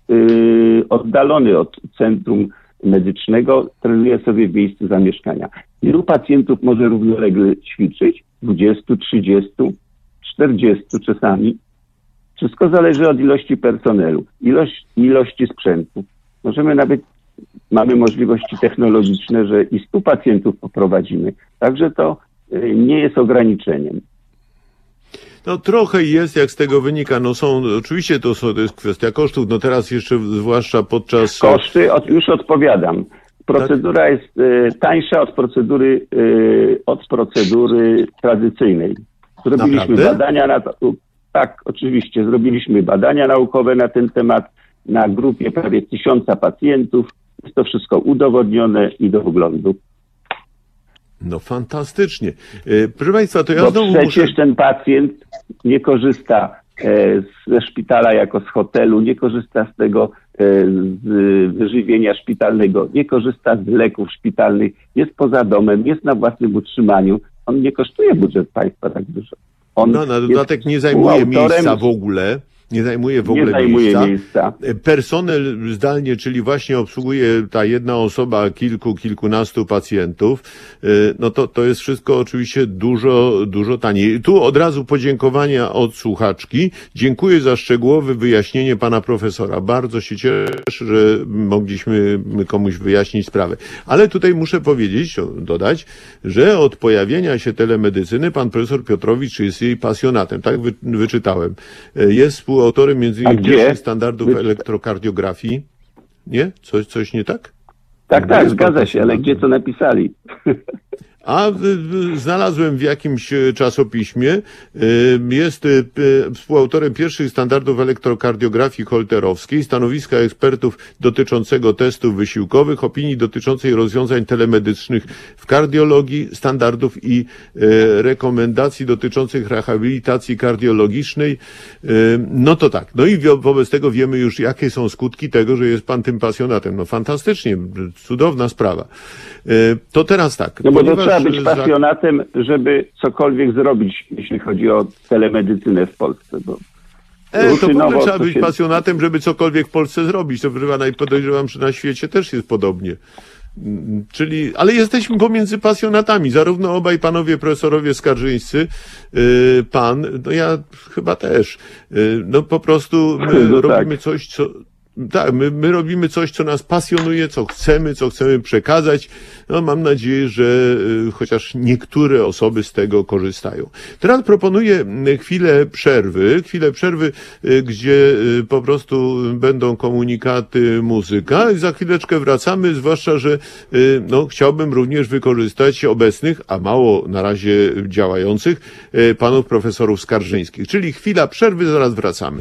Speaker 3: yy, oddalony od centrum medycznego, trenuje sobie w miejscu zamieszkania. Ilu pacjentów może równolegle ćwiczyć? 20, 30, 40 czasami. Wszystko zależy od ilości personelu, ilość, ilości sprzętu. Możemy nawet, mamy możliwości technologiczne, że i 100 pacjentów poprowadzimy. Także to y, nie jest ograniczeniem.
Speaker 1: No trochę jest, jak z tego wynika. No są, oczywiście to, są, to jest kwestia kosztów, no teraz jeszcze zwłaszcza podczas...
Speaker 3: Koszty, od, już odpowiadam. Procedura tak? jest y, tańsza od procedury, y, od procedury tradycyjnej. Zrobiliśmy Naprawdę? badania na to. Tak, oczywiście. Zrobiliśmy badania naukowe na ten temat na grupie prawie tysiąca pacjentów. Jest to wszystko udowodnione i do wglądu.
Speaker 1: No fantastycznie. Y, proszę Państwa, to ja
Speaker 3: Bo
Speaker 1: znowu
Speaker 3: przecież muszę... ten pacjent nie korzysta e, ze szpitala jako z hotelu, nie korzysta z tego z wyżywienia szpitalnego, nie korzysta z leków szpitalnych, jest poza domem, jest na własnym utrzymaniu, on nie kosztuje budżet państwa tak dużo. On
Speaker 1: no, na dodatek nie zajmuje miejsca w ogóle. Nie zajmuje w ogóle nie zajmuje miejsca. miejsca. Personel zdalnie, czyli właśnie obsługuje ta jedna osoba kilku, kilkunastu pacjentów, y, no to, to jest wszystko oczywiście dużo, dużo taniej. Tu od razu podziękowania od słuchaczki. Dziękuję za szczegółowe wyjaśnienie pana profesora. Bardzo się cieszę, że mogliśmy komuś wyjaśnić sprawę. Ale tutaj muszę powiedzieć, dodać, że od pojawienia się telemedycyny pan profesor Piotrowicz jest jej pasjonatem. Tak wy, wyczytałem. Y, jest współ współautorem między innymi pierwszych standardów elektrokardiografii. Nie? Coś, coś nie tak?
Speaker 3: Tak, tak, zgadza się, ale gdzie to napisali?
Speaker 1: A znalazłem w jakimś e, czasopiśmie, jest współautorem pierwszych standardów elektrokardiografii holterowskiej, stanowiska ekspertów dotyczącego testów wysiłkowych, opinii dotyczącej rozwiązań telemedycznych w kardiologii, standardów i rekomendacji dotyczących rehabilitacji kardiologicznej. No to tak. No i wobec tego wiemy już, jakie są skutki tego, że jest pan tym pasjonatem. No fantastycznie, cudowna sprawa. To teraz tak.
Speaker 3: No bo ponieważ trzeba być pasjonatem, żeby cokolwiek zrobić, jeśli chodzi o telemedycynę w Polsce. Bo
Speaker 1: E, to ogóle trzeba być się... pasjonatem, żeby cokolwiek w Polsce zrobić. To wyrywa, i podejrzewam, że na świecie też jest podobnie. Mm, czyli, ale jesteśmy pomiędzy pasjonatami, zarówno obaj panowie profesorowie skarżyńscy, yy, pan, no ja chyba też. Yy, no po prostu my no robimy tak. coś, co, tak, my, my robimy coś, co nas pasjonuje, co chcemy, co chcemy przekazać. No, mam nadzieję, że y, chociaż niektóre osoby z tego korzystają. Teraz proponuję y, chwilę przerwy, chwilę przerwy, y, gdzie po prostu będą komunikaty, muzyka i za chwileczkę wracamy, zwłaszcza, że no, chciałbym również wykorzystać obecnych, a mało na razie działających, panów profesorów skarżyńskich. Czyli chwila przerwy, zaraz wracamy.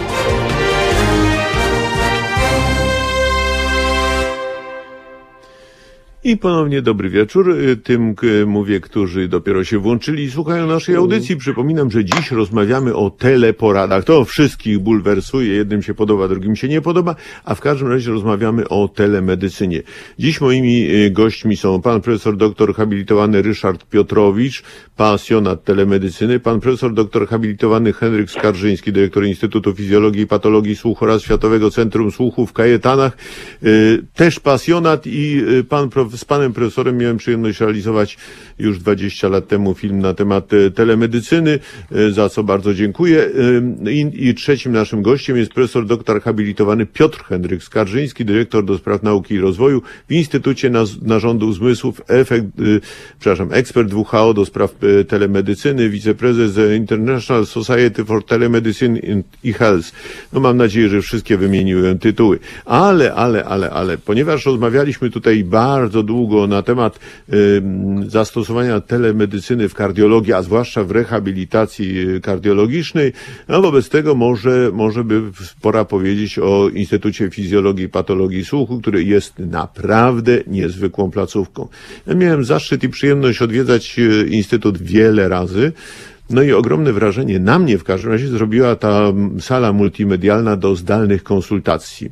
Speaker 1: I ponownie dobry wieczór y, tym mówię, którzy dopiero się włączyli i słuchają naszej audycji. Przypominam, że dziś rozmawiamy o teleporadach. To wszystkich bulwersuje, jednym się podoba, drugim się nie podoba, a w każdym razie rozmawiamy o telemedycynie. Dziś moimi y, gośćmi są pan profesor doktor habilitowany Ryszard Piotrowicz, pasjonat telemedycyny, pan profesor doktor habilitowany Henryk Skarżyński, dyrektor Instytutu Fizjologii i Patologii Słuchu oraz Światowego Centrum Słuchu w Kajetanach, y, też pasjonat i pan profesor z panem profesorem miałem przyjemność realizować już 20 lat temu film na temat e, telemedycyny, e, za co bardzo dziękuję. E, I, i trzecim naszym gościem jest profesor doktor habilitowany Piotr Henryk Skarżyński, dyrektor do spraw nauki i rozwoju w Instytucie Narządu Zmysłów, efekt, przepraszam, ekspert WHO do spraw telemedycyny, wiceprezes International Society for Telemedicine i Health. No mam nadzieję, że wszystkie wymieniłem tytuły. Ale, ale, ale, ale, ponieważ rozmawialiśmy tutaj bardzo bardzo długo na temat zastosowania telemedycyny w kardiologii, a zwłaszcza w rehabilitacji y, kardiologicznej. No wobec tego może, może by pora powiedzieć o Instytucie Fizjologii i Patologii Słuchu, który jest naprawdę niezwykłą placówką. Ja miałem zaszczyt i przyjemność odwiedzać y, Instytut wiele razy. No i ogromne wrażenie na mnie w każdym razie zrobiła ta sala multimedialna do zdalnych konsultacji.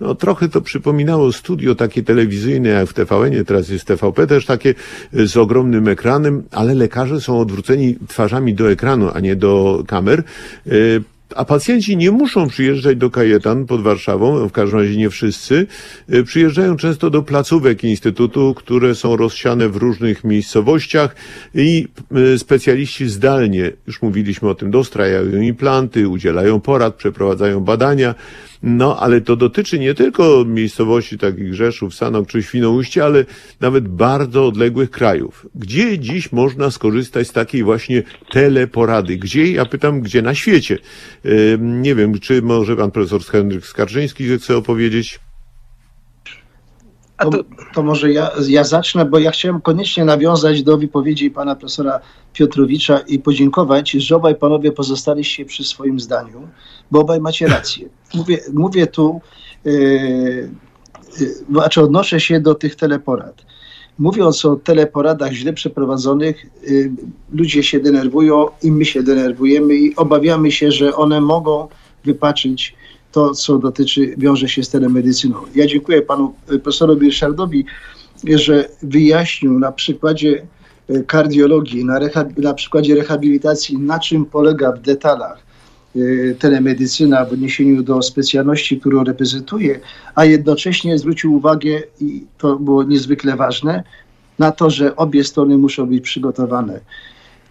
Speaker 1: No trochę to przypominało studio takie telewizyjne jak w TVN, teraz jest TVP też takie y, z ogromnym ekranem, ale lekarze są odwróceni twarzami do ekranu, a nie do kamer. A pacjenci nie muszą przyjeżdżać do Kajetan pod Warszawą, w każdym razie nie wszyscy. Y, przyjeżdżają często do placówek Instytutu, które są rozsiane w różnych miejscowościach i y, specjaliści zdalnie, już mówiliśmy o tym, dostrajają implanty, udzielają porad, przeprowadzają badania. No, ale to dotyczy nie tylko miejscowości takich Rzeszów, Sanok czy Świnoujście, ale nawet bardzo odległych krajów. Gdzie dziś można skorzystać z takiej właśnie teleporady? Gdzie? Ja pytam, gdzie na świecie? Nie wiem, czy może pan profesor Henryk Skarżyński chce opowiedzieć?
Speaker 2: To, to, może ja, ja zacznę, bo ja chciałem koniecznie nawiązać do wypowiedzi pana profesora Piotrowicza i podziękować, że obaj panowie pozostaliście przy swoim zdaniu, bo obaj macie rację. Mówię, mówię tu, yy, yy, znaczy odnoszę się do tych teleporad. Mówiąc o teleporadach źle przeprowadzonych, yy, ludzie się denerwują i my się denerwujemy i obawiamy się, że one mogą wypaczyć to, co dotyczy, wiąże się z telemedycyną. Ja dziękuję panu e, profesorowi Ryszardowi, że wyjaśnił na przykładzie e, kardiologii, na, na przykładzie rehabilitacji, na czym polega w detalach e, telemedycyna w odniesieniu do specjalności, którą reprezentuje, a jednocześnie zwrócił uwagę, i to było niezwykle ważne, na to, że obie strony muszą być przygotowane.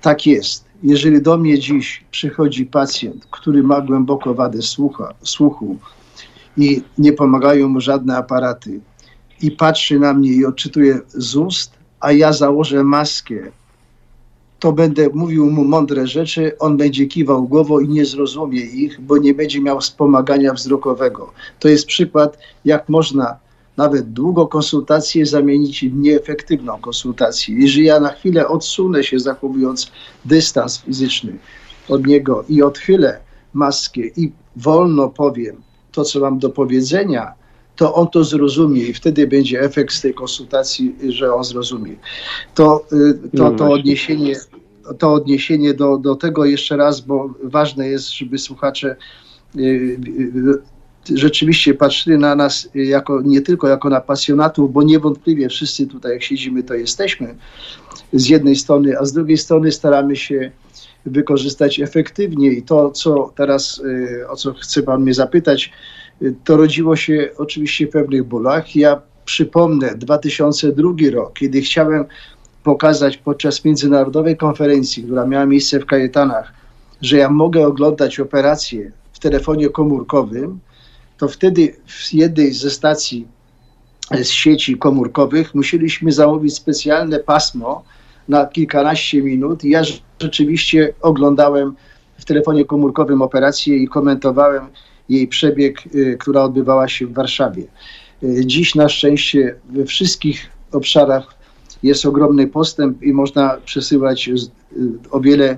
Speaker 2: Tak jest jeżeli do mnie dziś przychodzi pacjent, który ma głęboko wadę słucha, słuchu i nie pomagają mu żadne aparaty i patrzy na mnie i odczytuje z ust, a ja założę maskę to będę mówił mu mądre rzeczy, on będzie kiwał głową i nie zrozumie ich, bo nie będzie miał wspomagania wzrokowego. To jest przykład, jak można nawet długo konsultację zamienić w nieefektywną konsultację. Jeżeli ja na chwilę odsunę się, zachowując dystans fizyczny od niego i odchylę maskę i wolno powiem to, co mam do powiedzenia, to on to zrozumie i wtedy będzie efekt z tej konsultacji, że on zrozumie. To, y, to,
Speaker 3: No
Speaker 2: to odniesienie, to odniesienie do, do tego jeszcze raz, bo ważne jest, żeby słuchacze y, y, rzeczywiście patrzyli na nas jako, nie tylko jako na pasjonatów, bo niewątpliwie wszyscy tutaj jak siedzimy, to jesteśmy z jednej strony, a z drugiej strony staramy się wykorzystać efektywnie i to, co teraz, o co chce Pan mnie zapytać, to rodziło się oczywiście w pewnych bólach. Ja przypomnę 2002 rok, kiedy chciałem pokazać podczas międzynarodowej konferencji, która miała miejsce w Kajetanach, że ja mogę oglądać operacje w telefonie komórkowym, to wtedy w jednej ze stacji z sieci komórkowych musieliśmy zamówić specjalne pasmo na kilkanaście minut. Ja rzeczywiście oglądałem w telefonie komórkowym operację i komentowałem jej przebieg, y, która odbywała się w Warszawie. Y, dziś na szczęście we wszystkich obszarach jest ogromny postęp i można przesyłać o wiele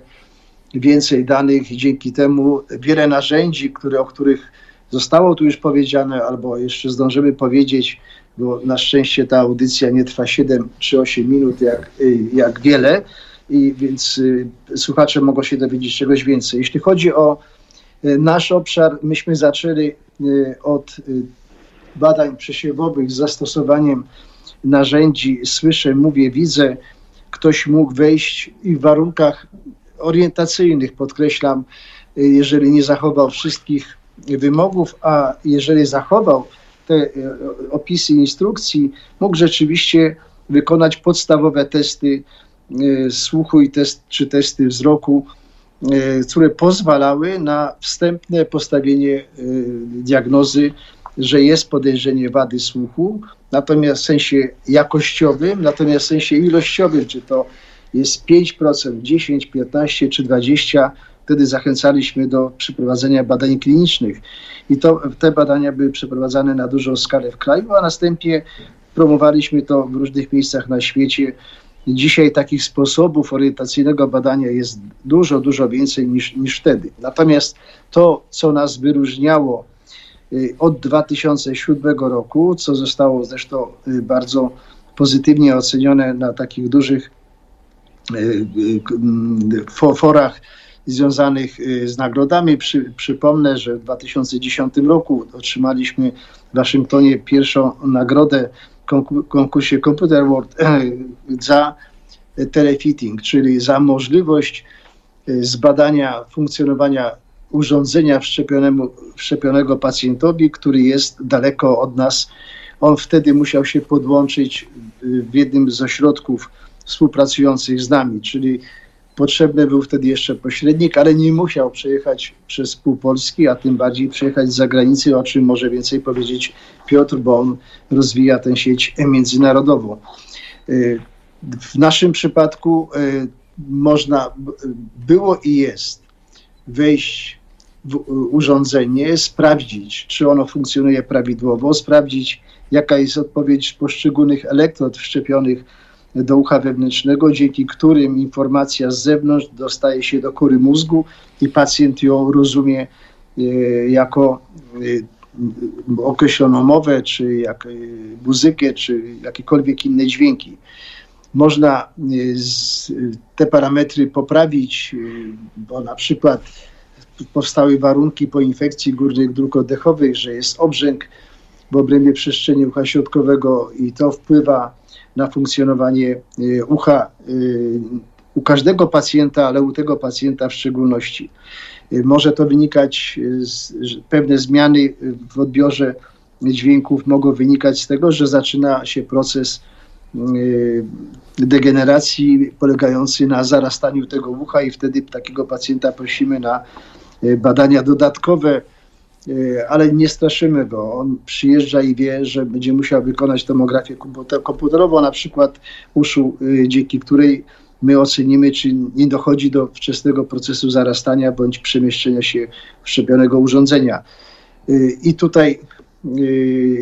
Speaker 2: więcej danych dzięki temu wiele narzędzi, które, o których zostało tu już powiedziane, albo jeszcze zdążymy powiedzieć, bo na szczęście ta audycja nie trwa 7 czy 8 minut, jak, jak wiele, i więc słuchacze mogą się dowiedzieć czegoś więcej. Jeśli chodzi o Nasz obszar, myśmy zaczęli od badań przesiewowych z zastosowaniem narzędzi słyszę, mówię, widzę. Ktoś mógł wejść i w warunkach orientacyjnych, podkreślam, jeżeli nie zachował wszystkich wymogów, a jeżeli zachował te opisy instrukcji, mógł rzeczywiście wykonać podstawowe testy słuchu i test, czy testy wzroku E, które pozwalały na wstępne postawienie e, diagnozy, że jest podejrzenie wady słuchu, natomiast w sensie jakościowym, natomiast w sensie ilościowym, czy to jest 5%, 10, 15 czy 20, wtedy zachęcaliśmy do przeprowadzenia badań klinicznych. I to, te badania były przeprowadzane na dużą skalę w kraju, a następnie promowaliśmy to w różnych miejscach na świecie Dzisiaj takich sposobów orientacyjnego badania jest dużo, dużo więcej niż, niż wtedy. Natomiast to, co nas wyróżniało y, od 2007 roku, co zostało zresztą y, bardzo pozytywnie ocenione na takich dużych y, forach związanych z nagrodami. Przy, przypomnę, że w 2010 roku otrzymaliśmy w Waszyngtonie pierwszą nagrodę konkursie Computer World za telefitting, czyli za możliwość e, zbadania funkcjonowania urządzenia wszczepionego pacjentowi, który jest daleko od nas. On wtedy musiał się podłączyć e, w jednym z ośrodków współpracujących z nami, czyli Potrzebny był wtedy jeszcze pośrednik, ale nie musiał przejechać przez pół Polski, a tym bardziej przejechać z zagranicy, o czym może więcej powiedzieć Piotr, bo on rozwija tę sieć międzynarodową. Y, w naszym przypadku y, można, było i jest wejść w urządzenie, sprawdzić, czy ono funkcjonuje prawidłowo, sprawdzić, jaka jest odpowiedź poszczególnych elektrod wszczepionych do ucha wewnętrznego, dzięki którym informacja z zewnątrz dostaje się do kory mózgu i pacjent ją rozumie e, jako e, określoną mowę, czy jak e, muzykę, czy jakiekolwiek inne dźwięki. Można te parametry poprawić, bo na przykład powstały warunki po infekcji górnych dróg oddechowych, że jest obrzęk w obrębie przestrzeni ucha środkowego i to wpływa na funkcjonowanie y, ucha y, u każdego pacjenta, ale u tego pacjenta w szczególności. Y, może to wynikać, z, pewne zmiany w odbiorze dźwięków mogą wynikać z tego, że zaczyna się proces degeneracji polegający na zarastaniu tego ucha i wtedy takiego pacjenta prosimy na badania dodatkowe, ale nie straszymy go. On przyjeżdża i wie, że będzie musiał wykonać tomografię komputerową, na przykład uszu, e, dzięki której my ocenimy, czy nie dochodzi do wczesnego procesu zarastania bądź przemieszczenia się wszczepionego urządzenia. I tutaj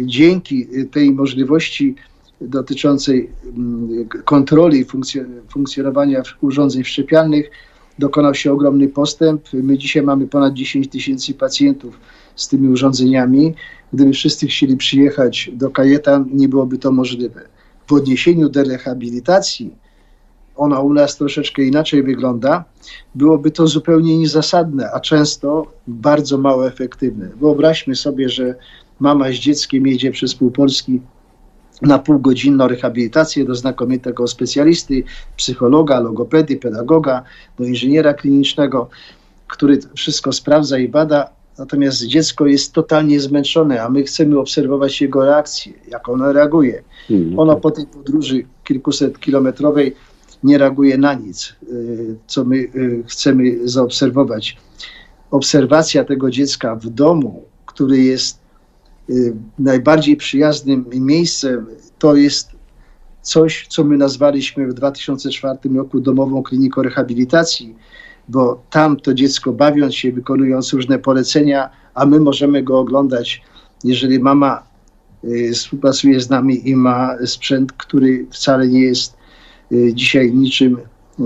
Speaker 2: dzięki tej możliwości dotyczącej mm, kontroli funkcjonowania urządzeń wszczepialnych dokonał się ogromny postęp. My dzisiaj mamy ponad 10 tysięcy pacjentów z tymi urządzeniami. Gdyby wszyscy chcieli przyjechać do Kajetan, nie byłoby to możliwe. W odniesieniu do rehabilitacji, ona u nas troszeczkę inaczej wygląda, byłoby to zupełnie niezasadne, a często bardzo mało efektywne. Wyobraźmy sobie, że mama z dzieckiem jedzie przez pół Polski na półgodzinną rehabilitację do znakomitego specjalisty, psychologa, logopedy, pedagoga, do inżyniera klinicznego, który wszystko sprawdza i bada, natomiast dziecko jest totalnie zmęczone, a my chcemy obserwować jego reakcję, jak ono reaguje. Mhm. Ono po tej podróży kilkuset kilometrowej nie reaguje na nic, y, co my y, chcemy zaobserwować. Obserwacja tego dziecka w domu, który jest y, najbardziej przyjaznym miejscem, to jest coś, co my nazwaliśmy w 2004 roku domową kliniką rehabilitacji, bo tam to dziecko bawiąc się, wykonując różne polecenia, a my możemy go oglądać, jeżeli mama współpracuje z nami i ma sprzęt, który wcale nie jest Y, dzisiaj niczym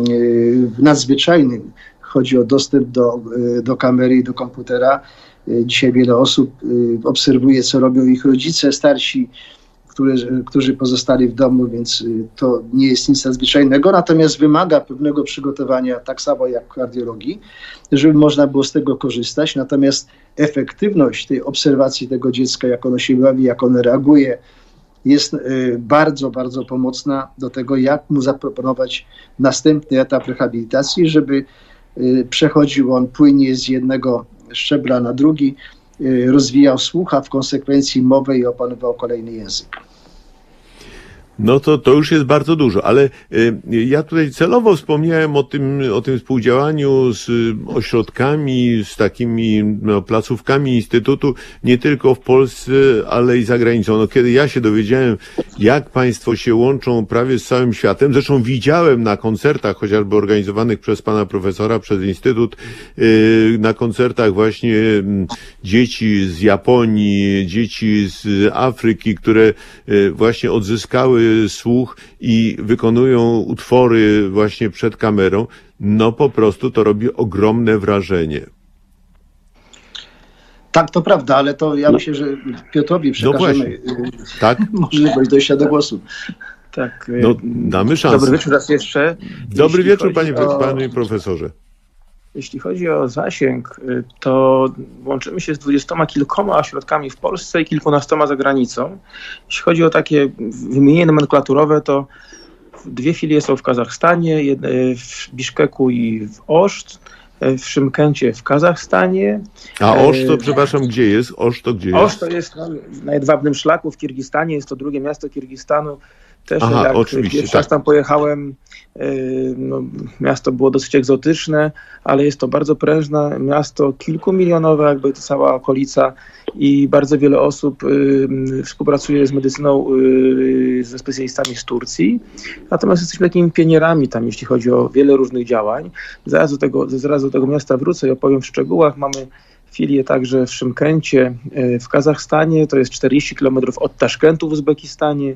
Speaker 2: y, nadzwyczajnym. Chodzi o dostęp do, y, do kamery i do komputera. Dzisiaj wiele osób obserwuje, co robią ich rodzice starsi, którzy, którzy pozostali w domu, więc to nie jest nic nadzwyczajnego, natomiast wymaga pewnego przygotowania, tak samo jak kardiologii, żeby można było z tego korzystać. Natomiast efektywność tej obserwacji tego dziecka, jak ono się bawi, jak ono reaguje, jest y, bardzo, bardzo pomocna do tego, jak mu zaproponować następny etap rehabilitacji, żeby y, przechodził on płynnie z jednego szczebla na drugi, y, rozwijał słuch, a w konsekwencji mowę i opanował kolejny język.
Speaker 1: No to, to już jest bardzo dużo, ale y, ja tutaj celowo wspomniałem o tym, o tym współdziałaniu z y, ośrodkami, z takimi no, placówkami Instytutu, nie tylko w Polsce, ale i za granicą. No, kiedy ja się dowiedziałem, jak Państwo się łączą prawie z całym światem, zresztą widziałem na koncertach, chociażby organizowanych przez Pana Profesora, przez Instytut, y, na koncertach właśnie mm, dzieci z Japonii, dzieci z Afryki, które właśnie odzyskały słuch i wykonują utwory właśnie przed kamerą, no po prostu to robi ogromne wrażenie.
Speaker 2: Tak, to prawda, ale to ja no. myślę, że Piotrowi no przekażemy no tak? możliwość dojścia do głosu.
Speaker 1: Tak. No, y, damy szansę.
Speaker 4: Dobry wieczór raz jeszcze.
Speaker 1: Dobry wieczór, panie, o... panie profesorze.
Speaker 4: Jeśli chodzi o zasięg, y, to łączymy się z dwudziestoma kilkoma ośrodkami w Polsce i kilkunastoma za granicą. Jeśli chodzi o takie wymienienie nomenklaturowe, to dwie filie są w Kazachstanie, w Biszkeku i w Oszt, y, w Szymkencie w Kazachstanie.
Speaker 1: A Oszt to, przepraszam, gdzie jest? Oszt to gdzie jest?
Speaker 4: Oszt to jest no, na jedwabnym szlaku w Kirgistanie, jest to drugie miasto Kirgistanu też Aha, jak oczywiście, pierwszy tak. raz tam pojechałem, y, no, miasto było dosyć egzotyczne, ale jest to bardzo prężne miasto, kilkumilionowe, jakby to cała okolica i bardzo wiele osób y, współpracuje z medycyną, y, ze specjalistami z Turcji. Natomiast jesteśmy takimi pionierami tam, jeśli chodzi o wiele różnych działań. Zaraz do tego, zaraz do tego miasta wrócę i opowiem w szczegółach. Mamy filię także w Szymkencie w Kazachstanie, to jest 40 km od Taszkentu w Uzbekistanie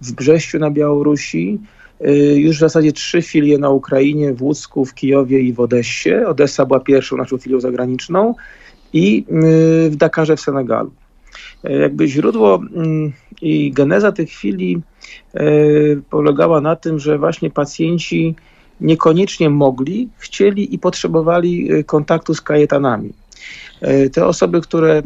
Speaker 4: w Brześciu na Białorusi, y, już w zasadzie trzy filie na Ukrainie, w Łódzku, w Kijowie i w Odessie. Odessa była pierwszą naszą filią zagraniczną i y, w Dakarze w Senegalu. Y, jakby źródło i geneza tych filii polegała na tym, że właśnie pacjenci niekoniecznie mogli, chcieli i potrzebowali kontaktu z kajetanami. Te osoby, które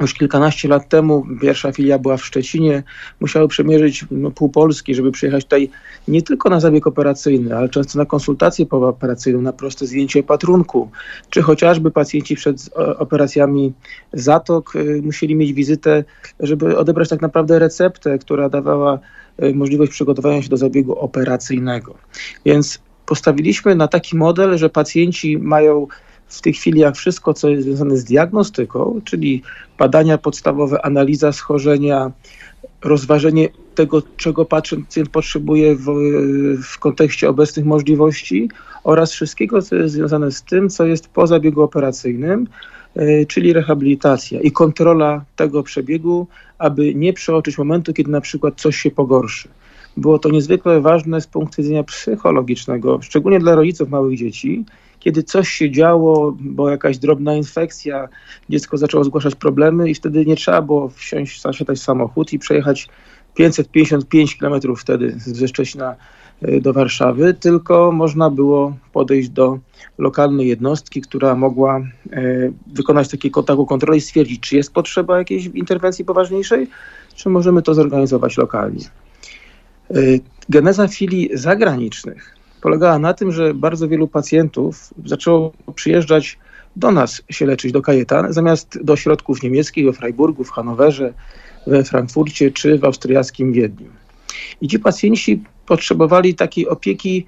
Speaker 4: już kilkanaście lat temu pierwsza filia była w Szczecinie, musiały przemierzyć no, pół Polski, żeby przyjechać tutaj nie tylko na zabieg operacyjny, ale często na konsultację pooperacyjną, na proste zdjęcie patrunku, czy chociażby pacjenci przed operacjami zatok y, musieli mieć wizytę, żeby odebrać tak naprawdę receptę, która dawała y, możliwość przygotowania się do zabiegu operacyjnego. Więc postawiliśmy na taki model, że pacjenci mają w tych chwilach wszystko, co jest związane z diagnostyką, czyli badania podstawowe, analiza schorzenia, rozważenie tego, czego pacjent potrzebuje w, w kontekście obecnych możliwości oraz wszystkiego, co jest związane z tym, co jest po zabiegu operacyjnym, e, czyli rehabilitacja i kontrola tego przebiegu, aby nie przeoczyć momentu, kiedy na przykład coś się pogorszy. Było to niezwykle ważne z punktu widzenia psychologicznego, szczególnie dla rodziców małych dzieci, kiedy coś się działo, bo jakaś drobna infekcja, dziecko zaczęło zgłaszać problemy i wtedy nie trzeba było wsiąść, zasiadać w samochód i przejechać 555 km wtedy ze Szczecina e, do Warszawy, tylko można było podejść do lokalnej jednostki, która mogła e, wykonać taki, taką kontrolę i stwierdzić, czy jest potrzeba jakiejś interwencji poważniejszej, czy możemy to zorganizować lokalnie. E, geneza filii zagranicznych polegała na tym, że bardzo wielu pacjentów zaczęło przyjeżdżać do nas się leczyć, do Kajetan, zamiast do ośrodków niemieckich, we Freiburgu, w Hanowerze, we Frankfurcie czy w austriackim Wiedniu. I ci pacjenci potrzebowali takiej opieki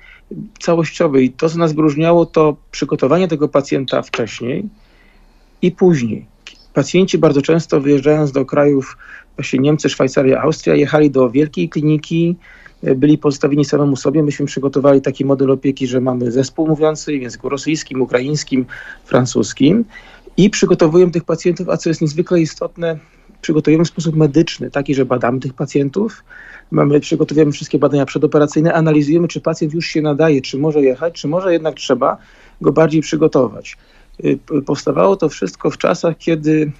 Speaker 4: całościowej. To, co nas wyróżniało, to przygotowanie tego pacjenta wcześniej i później. Pacjenci bardzo często wyjeżdżając do krajów, właśnie Niemcy, Szwajcaria, Austria, jechali do wielkiej kliniki, byli pozostawieni samemu sobie. Myśmy przygotowali taki model opieki, że mamy zespół mówiący w języku rosyjskim, ukraińskim, francuskim i przygotowujemy tych pacjentów, a co jest niezwykle istotne, przygotowujemy w sposób medyczny, taki, że badamy tych pacjentów, mamy, przygotowujemy wszystkie badania przedoperacyjne, analizujemy, czy pacjent już się nadaje, czy może jechać, czy może jednak trzeba go bardziej przygotować. Y, powstawało to wszystko w czasach, kiedy y,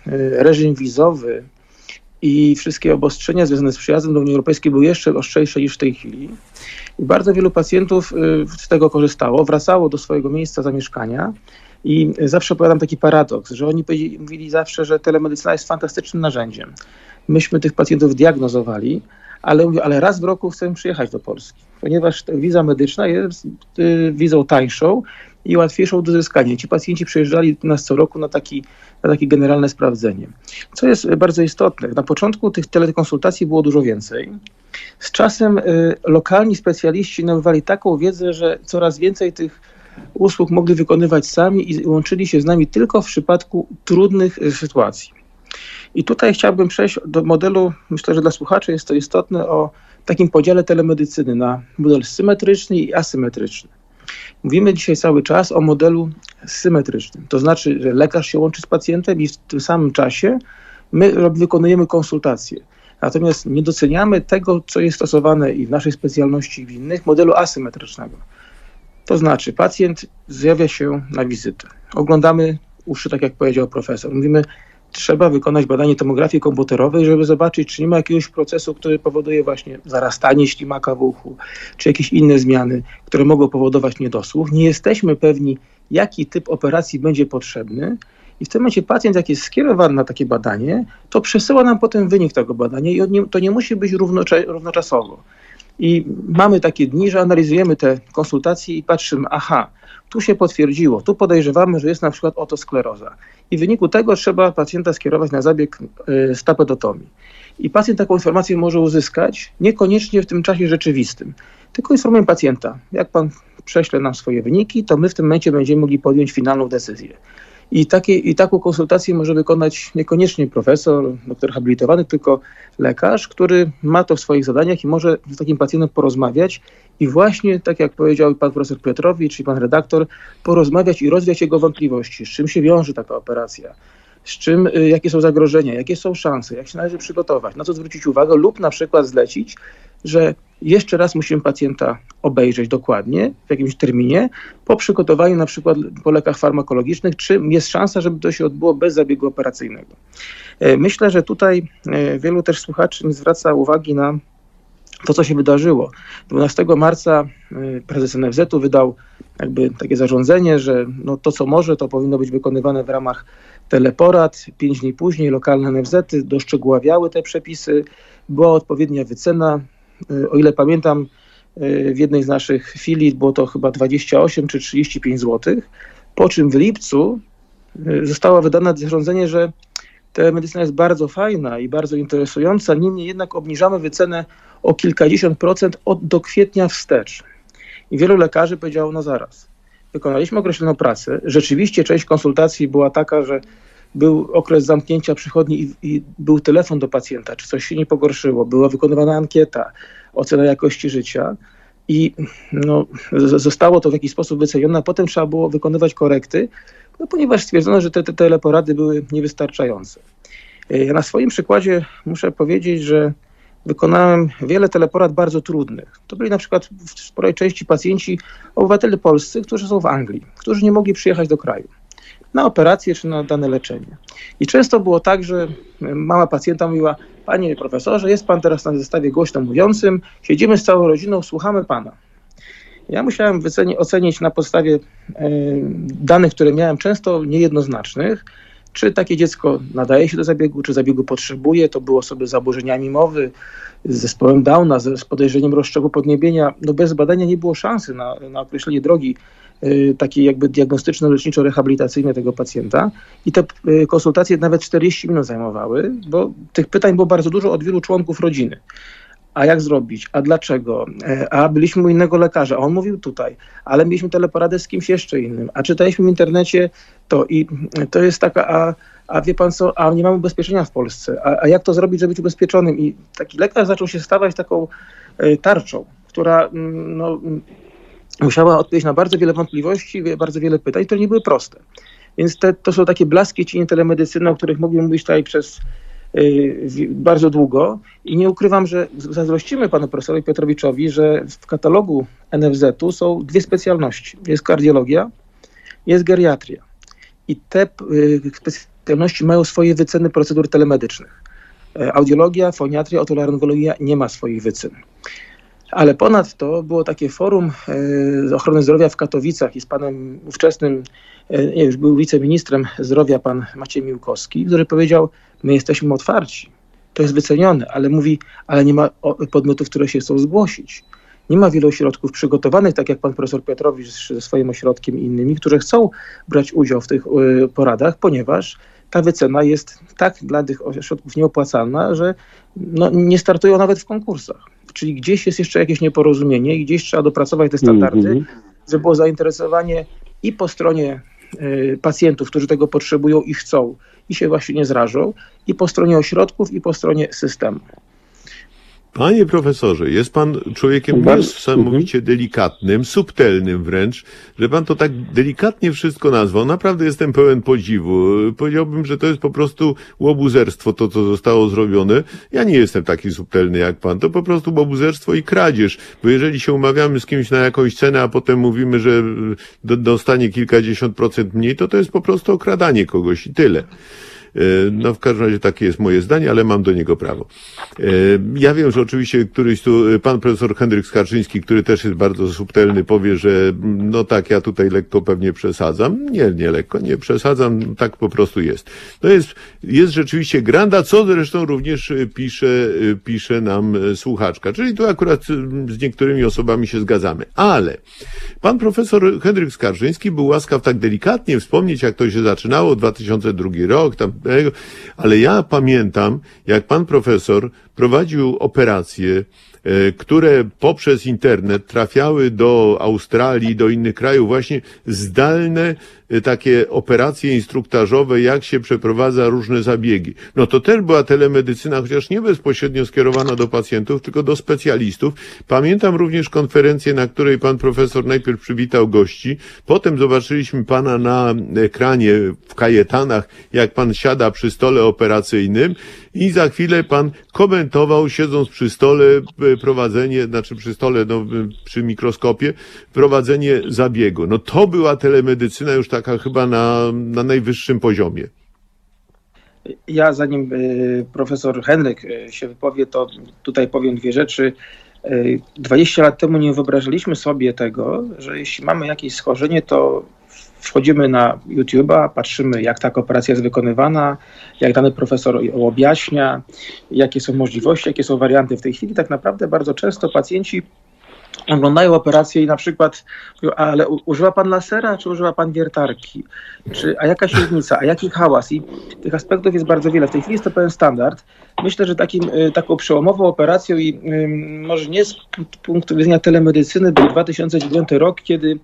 Speaker 4: reżim wizowy i wszystkie obostrzenia związane z przyjazdem do Unii Europejskiej były jeszcze ostrzejsze niż w tej chwili. I bardzo wielu pacjentów y, z tego korzystało, wracało do swojego miejsca zamieszkania. I zawsze opowiadam taki paradoks, że oni mówili zawsze, że telemedycyna jest fantastycznym narzędziem. Myśmy tych pacjentów diagnozowali, ale mówię, ale raz w roku chcemy przyjechać do Polski, ponieważ wiza medyczna jest y, wizą tańszą i łatwiejszą do uzyskania. Ci pacjenci przyjeżdżali do nas co roku na, taki, na takie generalne sprawdzenie. Co jest bardzo istotne, na początku tych telekonsultacji było dużo więcej. Z czasem y, lokalni specjaliści nabywali taką wiedzę, że coraz więcej tych usług mogli wykonywać sami i łączyli się z nami tylko w przypadku trudnych y, sytuacji. I tutaj chciałbym przejść do modelu, myślę, że dla słuchaczy jest to istotne, o takim podziale telemedycyny na model symetryczny i asymetryczny. Mówimy dzisiaj cały czas o modelu symetrycznym. To znaczy, że lekarz się łączy z pacjentem i w tym samym czasie my wykonujemy konsultacje. Natomiast nie doceniamy tego, co jest stosowane i w naszej specjalności, i w innych, modelu asymetrycznego. To znaczy, pacjent zjawia się na wizytę. Oglądamy uszy, tak jak powiedział profesor. Mówimy, trzeba wykonać badanie tomografii komputerowej, żeby zobaczyć, czy nie ma jakiegoś procesu, który powoduje właśnie zarastanie ślimaka w uchu, czy jakieś inne zmiany, które mogą powodować niedosłuch. Nie jesteśmy pewni, jaki typ operacji będzie potrzebny. I w tym momencie pacjent, jak jest skierowany na takie badanie, to przesyła nam potem wynik tego badania i to nie musi być równoczasowo. I mamy takie dni, że analizujemy te konsultacje i patrzymy, aha, tu się potwierdziło, tu podejrzewamy, że jest na przykład otoskleroza. I w wyniku tego trzeba pacjenta skierować na zabieg y, stapedotomii. I pacjent taką informację może uzyskać niekoniecznie w tym czasie rzeczywistym, tylko informujemy pacjenta, jak pan prześle nam swoje wyniki, to my w tym momencie będziemy mogli podjąć finalną decyzję. I, takie, I taką konsultację może wykonać niekoniecznie profesor, doktor habilitowany, tylko lekarz, który ma to w swoich zadaniach i może z takim pacjentem porozmawiać i właśnie, tak jak powiedział pan profesor Piotrowicz i pan redaktor, porozmawiać i rozwiać jego wątpliwości, z czym się wiąże taka operacja, z czym, y, jakie są zagrożenia, jakie są szanse, jak się należy przygotować, na co zwrócić uwagę lub na przykład zlecić, że jeszcze raz musimy pacjenta obejrzeć dokładnie w jakimś terminie po przygotowaniu na przykład po lekach farmakologicznych, czy jest szansa, żeby to się odbyło bez zabiegu operacyjnego. E, myślę, że tutaj e, wielu też słuchaczy nie zwraca uwagi na to, co się wydarzyło. 12 marca e, prezes NFZ-u wydał jakby takie zarządzenie, że no to, co może, to powinno być wykonywane w ramach teleporad. Pięć dni później lokalne NFZ-y doszczegóławiały te przepisy, była odpowiednia wycena o ile pamiętam, y, w jednej z naszych filii było to chyba 28 czy 35 zł, po czym w lipcu y, zostało wydane zarządzenie, że telemedycyna jest bardzo fajna i bardzo interesująca, niemniej jednak obniżamy wycenę o kilkadziesiąt procent od do kwietnia wstecz. I wielu lekarzy powiedziało, no zaraz, wykonaliśmy określoną pracę. Rzeczywiście część konsultacji była taka, że był okres zamknięcia przychodni i, i, był telefon do pacjenta, czy coś się nie pogorszyło, była wykonywana ankieta, ocena jakości życia i no, zostało to w jakiś sposób wycenione, a potem trzeba było wykonywać korekty, no, ponieważ stwierdzono, że te, te teleporady były niewystarczające. E, ja na swoim przykładzie muszę powiedzieć, że wykonałem wiele teleporad bardzo trudnych. To byli na przykład w sporej części pacjenci, obywatele polscy, którzy są w Anglii, którzy nie mogli przyjechać do kraju na operację czy na dane leczenie. I często było tak, że mama pacjenta mówiła, panie profesorze, jest pan teraz na zestawie głośno mówiącym, siedzimy z całą rodziną, słuchamy pana. Ja musiałem ocenić na podstawie e, danych, które miałem często niejednoznacznych, czy takie dziecko nadaje się do zabiegu, czy zabiegu potrzebuje. To było osoby z zaburzeniami mowy, z zespołem Downa, z podejrzeniem rozszczepu podniebienia. No bez badania nie było szansy na, na określenie drogi y, takiej jakby diagnostyczno-leczniczo-rehabilitacyjnej tego pacjenta. I te y, konsultacje nawet 40 minut zajmowały, bo tych pytań było bardzo dużo od wielu członków rodziny. A jak zrobić, a dlaczego, e, a byliśmy u innego lekarza, a on mówił tutaj, ale mieliśmy teleporadę z kimś jeszcze innym, a czytaliśmy w internecie to i to jest taka, a, a wie pan co, a nie mamy ubezpieczenia w Polsce, a, a jak to zrobić, żeby być ubezpieczonym? I taki lekarz zaczął się stawać taką e, tarczą, która mm, no, musiała odpowiedzieć na bardzo wiele wątpliwości, bardzo wiele pytań, które nie były proste. Więc te, to są takie blaski cienie telemedycyny, o których mógłbym mówić tutaj przez Y, bardzo długo i nie ukrywam, że zazdrościmy panu profesorowi Piotrowiczowi, że w katalogu NFZ-u są dwie specjalności. Jest kardiologia, jest geriatria. I te y, specjalności mają swoje wyceny procedur telemedycznych. E, audiologia, foniatria, otolaryngologia nie ma swoich wycen. Ale ponadto było takie forum e, ochrony zdrowia w Katowicach i z panem ówczesnym, e, nie, już był wiceministrem zdrowia, pan Maciej Miłkowski, który powiedział, my jesteśmy otwarci, to jest wycenione, ale mówi, ale nie ma podmiotów, które się chcą zgłosić. Nie ma wielu ośrodków przygotowanych, tak jak pan profesor Piotrowicz ze swoim ośrodkiem i innymi, które chcą brać udział w tych e, poradach, ponieważ ta wycena jest tak dla tych ośrodków nieopłacalna, że no, nie startują nawet w konkursach. Czyli gdzieś jest jeszcze jakieś nieporozumienie i gdzieś trzeba dopracować te standardy, mm -hmm. żeby było zainteresowanie i po stronie y, pacjentów, którzy tego potrzebują i chcą i się właśnie nie zrażą, i po stronie ośrodków, i po stronie systemu.
Speaker 1: Panie profesorze, jest pan człowiekiem niesamowicie mhm. delikatnym, subtelnym wręcz, że pan to tak delikatnie wszystko nazwał. Naprawdę jestem pełen podziwu. Powiedziałbym, że to jest po prostu łobuzerstwo, to co zostało zrobione. Ja nie jestem taki subtelny jak pan. To po prostu łobuzerstwo i kradzież. Bo jeżeli się umawiamy z kimś na jakąś cenę, a potem mówimy, że dostanie kilkadziesiąt procent mniej, to to jest po prostu okradanie kogoś i tyle. E, no w każdym razie takie jest moje zdanie, ale mam do niego prawo. E, ja wiem, że oczywiście któryś tu, e, pan profesor Henryk Skarczyński, który też jest bardzo subtelny, powie, że no tak, ja tutaj lekko pewnie przesadzam. Nie, nie lekko, nie przesadzam, tak po prostu jest. To jest, jest rzeczywiście granda, co zresztą również pisze, pisze nam słuchaczka. Czyli tu akurat z niektórymi osobami się zgadzamy. Ale pan profesor Henryk Skarżyński był łaskaw tak delikatnie wspomnieć, jak to się zaczynało, 2002 rok, tam ale ja pamiętam, jak pan profesor prowadził operacje, e, które poprzez internet trafiały do Australii, do innych krajów, właśnie zdalne takie operacje instruktażowe, jak się przeprowadza różne zabiegi. No to też była telemedycyna, chociaż nie bezpośrednio skierowana do pacjentów, tylko do specjalistów. Pamiętam również konferencję, na której pan profesor najpierw przywitał gości, potem zobaczyliśmy pana na ekranie w kajetanach, jak pan siada przy stole operacyjnym i za chwilę pan komentował, siedząc przy stole, y, prowadzenie, znaczy przy stole, no, y, przy mikroskopie, prowadzenie zabiegu. No to była telemedycyna już tak taka chyba na, na najwyższym poziomie.
Speaker 4: Ja zanim y, profesor Henryk y, się wypowie, to tutaj powiem dwie rzeczy. 20 y, lat temu nie wyobrażaliśmy sobie tego, że jeśli mamy jakieś schorzenie, to wchodzimy na YouTube'a, patrzymy, jak taka operacja jest wykonywana, jak dany profesor objaśnia, jakie są możliwości, jakie są warianty w tej chwili. Tak naprawdę bardzo często pacjenci oglądają operację i na przykład ale używa pan lasera, czy używa pan wiertarki? Czy, a jaka średnica, a jaki hałas? I tych aspektów jest bardzo wiele. W tej chwili jest to pewien standard. Myślę, że takim, y, taką przełomową operacją i może nie z punktu widzenia telemedycyny był 2009 rok, kiedy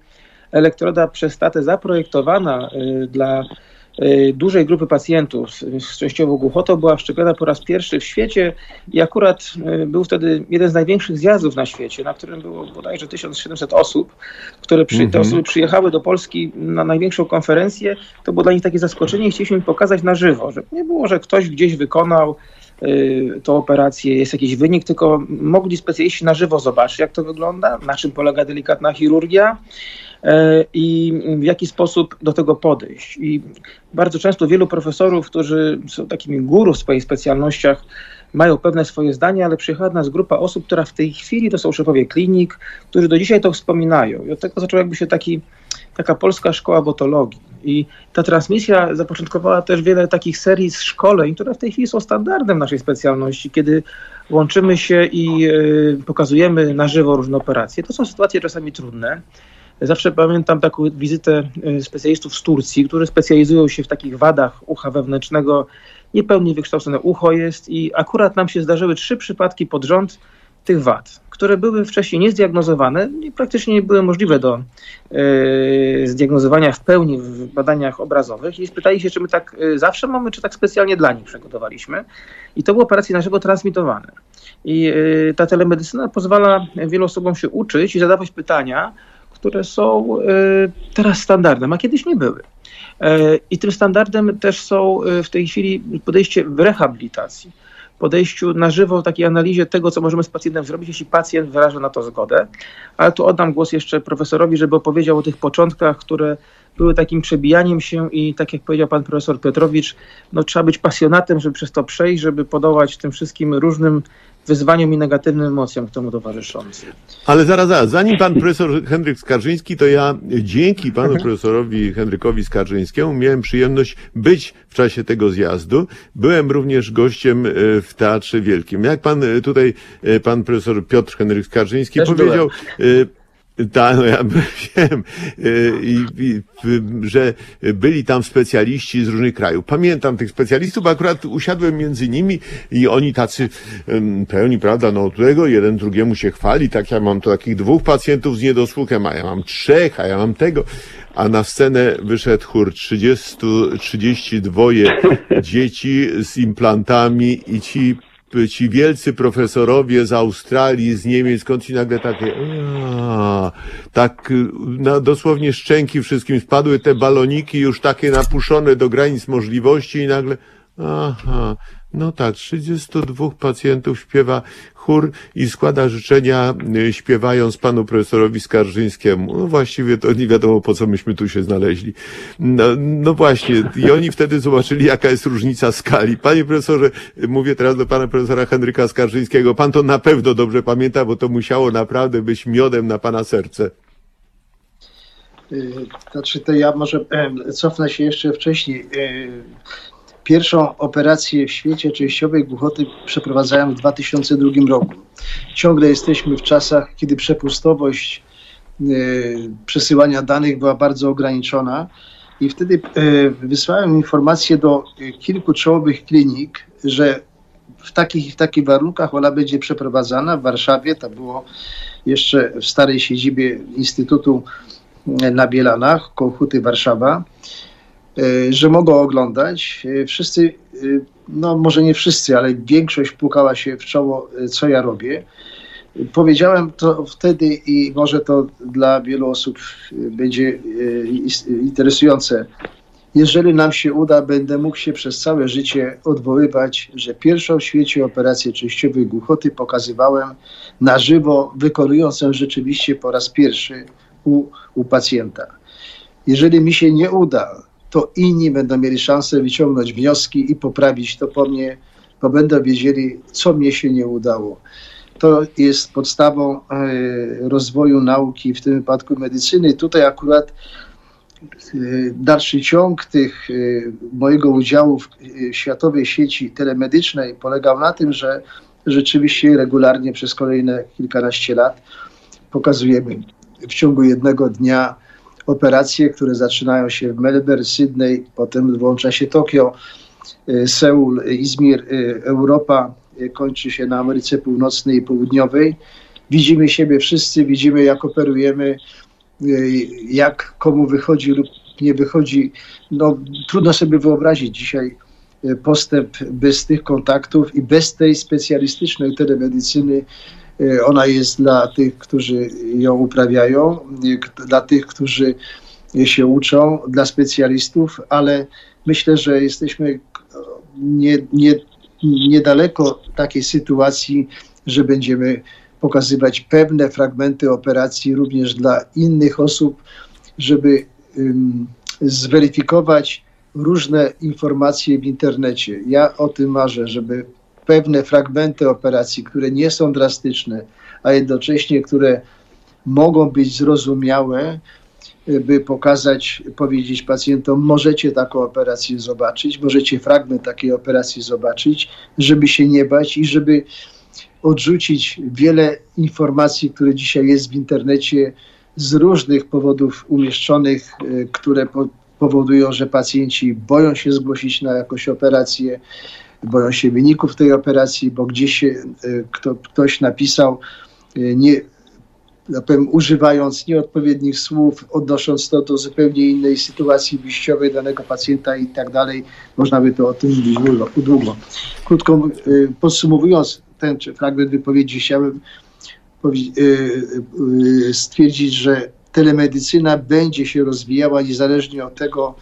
Speaker 4: elektroda przez statę zaprojektowana dla Y, dużej grupy pacjentów z częściowo głuchotą była wszczepiona po raz pierwszy w świecie i akurat y, był wtedy jeden z największych zjazdów na świecie, na którym było bodajże 1700 osób, które przy, te mhm. osoby przyjechały do Polski na największą konferencję. To było dla nich takie zaskoczenie i chcieliśmy im pokazać na żywo, że nie było, że ktoś gdzieś wykonał y, tą operację, jest jakiś wynik, tylko mogli specjaliści na żywo zobaczyć, jak to wygląda, na czym polega delikatna chirurgia i w jaki sposób do tego podejść. I bardzo często wielu profesorów, którzy są takimi guru w swoich specjalnościach, mają pewne swoje zdania, ale przyjechała nas grupa osób, która w tej chwili to są szefowie klinik, którzy do dzisiaj to wspominają. I od tego zaczął jakby się taki, taka polska szkoła botologii. I ta transmisja zapoczątkowała też wiele takich serii z szkoleń, które w tej chwili są standardem naszej specjalności, kiedy łączymy się i y, pokazujemy na żywo różne operacje. To są sytuacje czasami trudne. Zawsze pamiętam taką wizytę y, specjalistów z Turcji, którzy specjalizują się w takich wadach ucha wewnętrznego. Niepełnie wykształcone ucho jest i akurat nam się zdarzyły trzy przypadki pod rząd tych wad, które były wcześniej niezdiagnozowane i praktycznie nie były możliwe do yy, zdiagnozowania w pełni w badaniach obrazowych. I spytali się, czy my tak yy, zawsze mamy, czy tak specjalnie dla nich przygotowaliśmy. I to były operacje na transmitowane. I yy, ta telemedycyna pozwala wielu osobom się uczyć i zadawać pytania, które są e, teraz standardem, a kiedyś nie były. E, I tym standardem też są e, w tej chwili podejście w rehabilitacji, podejściu na żywo, takiej analizie tego, co możemy z pacjentem zrobić, jeśli pacjent wyraża na to zgodę. Ale tu oddam głos jeszcze profesorowi, żeby opowiedział o tych początkach, które były takim przebijaniem się i tak jak powiedział pan profesor Piotrowicz, no, trzeba być pasjonatem, żeby przez to przejść, żeby podołać tym wszystkim różnym wyzwaniom i negatywnym emocjom k temu towarzyszącym.
Speaker 1: Ale zaraz, zaraz, zanim pan profesor Henryk Skarżyński, to ja dzięki panu mhm. profesorowi Henrykowi Skarżyńskiemu miałem przyjemność być w czasie tego zjazdu. Byłem również gościem e, w Teatrze Wielkim. Jak pan e, tutaj, e, pan profesor Piotr Henryk Skarżyński Też powiedział, byłem tak, no ja wiem, y, i, i, że byli tam specjaliści z różnych krajów. Pamiętam tych specjalistów, bo akurat usiadłem między nimi i oni tacy pełni, prawda, no tego, jeden drugiemu się chwali, tak ja mam to takich dwóch pacjentów z niedosłuchem, a ja mam trzech, a ja mam tego. A na scenę wyszedł chór 30, 32 dzieci z implantami i ci ci wielcy profesorowie z Australii, z Niemiec, skąd ci nagle takie, aaa, tak na, dosłownie szczęki wszystkim spadły, te baloniki już takie napuszone do granic możliwości i nagle, aha, no tak, 32 pacjentów śpiewa chór i składa życzenia y, śpiewając panu profesorowi Skarżyńskiemu. No właściwie to nie wiadomo po co myśmy tu się znaleźli. No, no właśnie, i oni wtedy zobaczyli jaka jest różnica skali. Panie profesorze, mówię teraz do pana profesora Henryka Skarżyńskiego, pan to na pewno dobrze pamięta, bo to musiało naprawdę być miodem na pana serce.
Speaker 2: Y, znaczy to ja może cofnę się jeszcze wcześniej. Y, Pierwszą operację w świecie częściowej głuchoty przeprowadzałem w 2002 roku. Ciągle jesteśmy w czasach, kiedy przepustowość y, przesyłania danych była bardzo ograniczona i wtedy y, wysłałem informację do kilku czołowych klinik, że w takich w takich warunkach ona będzie przeprowadzana w Warszawie. To było jeszcze w starej siedzibie Instytutu na Bielanach, Kołchuty Warszawa. E, że mogą oglądać. E, wszyscy, e, no może nie wszyscy, ale większość pukała się w czoło, co ja robię. Powiedziałem to wtedy i może to dla wielu osób będzie interesujące. Jeżeli nam się uda, będę mógł się przez całe życie odwoływać, że pierwszą w świecie operację częściowej głuchoty pokazywałem na żywo, wykonując ją rzeczywiście po raz pierwszy u, u pacjenta. Jeżeli mi się nie uda, to inni będą mieli szansę wyciągnąć wnioski i poprawić to po mnie, bo będą wiedzieli, co mnie się nie udało. To jest podstawą e, rozwoju nauki, w tym wypadku medycyny. Tutaj akurat e, dalszy ciąg tych e, mojego udziału w światowej sieci telemedycznej polegał na tym, że rzeczywiście regularnie przez kolejne kilkanaście lat pokazujemy w ciągu jednego dnia operacje, które zaczynają się w Melbourne, Sydney, potem włącza się Tokio, y, Seul, Izmir, y, Europa, y, kończy się na Ameryce Północnej i Południowej. Widzimy siebie wszyscy, widzimy jak operujemy jak komu wychodzi lub nie wychodzi. No, trudno sobie wyobrazić dzisiaj postęp bez tych kontaktów i bez tej specjalistycznej telemedycyny. Ona jest dla tych, którzy ją uprawiają, dla tych, którzy się uczą, dla specjalistów, ale myślę, że jesteśmy nie, nie, niedaleko takiej sytuacji, że będziemy pokazywać pewne fragmenty operacji również dla innych osób, żeby um, zweryfikować różne informacje w internecie. Ja o tym marzę, żeby pewne fragmenty operacji, które nie są drastyczne, a jednocześnie które mogą być zrozumiałe, by pokazać, powiedzieć pacjentom, możecie taką operację zobaczyć, możecie fragment takiej operacji zobaczyć, żeby się nie bać i żeby odrzucić wiele informacji, które dzisiaj jest w internecie z różnych powodów umieszczonych, e, które po, powodują, że pacjenci boją się zgłosić na jakąś operację, boją się wyników tej operacji, bo gdzieś e, kto, ktoś napisał, e, nie, ja powiem, używając nieodpowiednich słów, odnosząc to do zupełnie innej sytuacji wyjściowej danego pacjenta i tak dalej. Można by to o tym mówić długo. Krótko podsumowując ten fragment wypowiedzi, chciałbym stwierdzić, że telemedycyna będzie się rozwijała niezależnie od tego,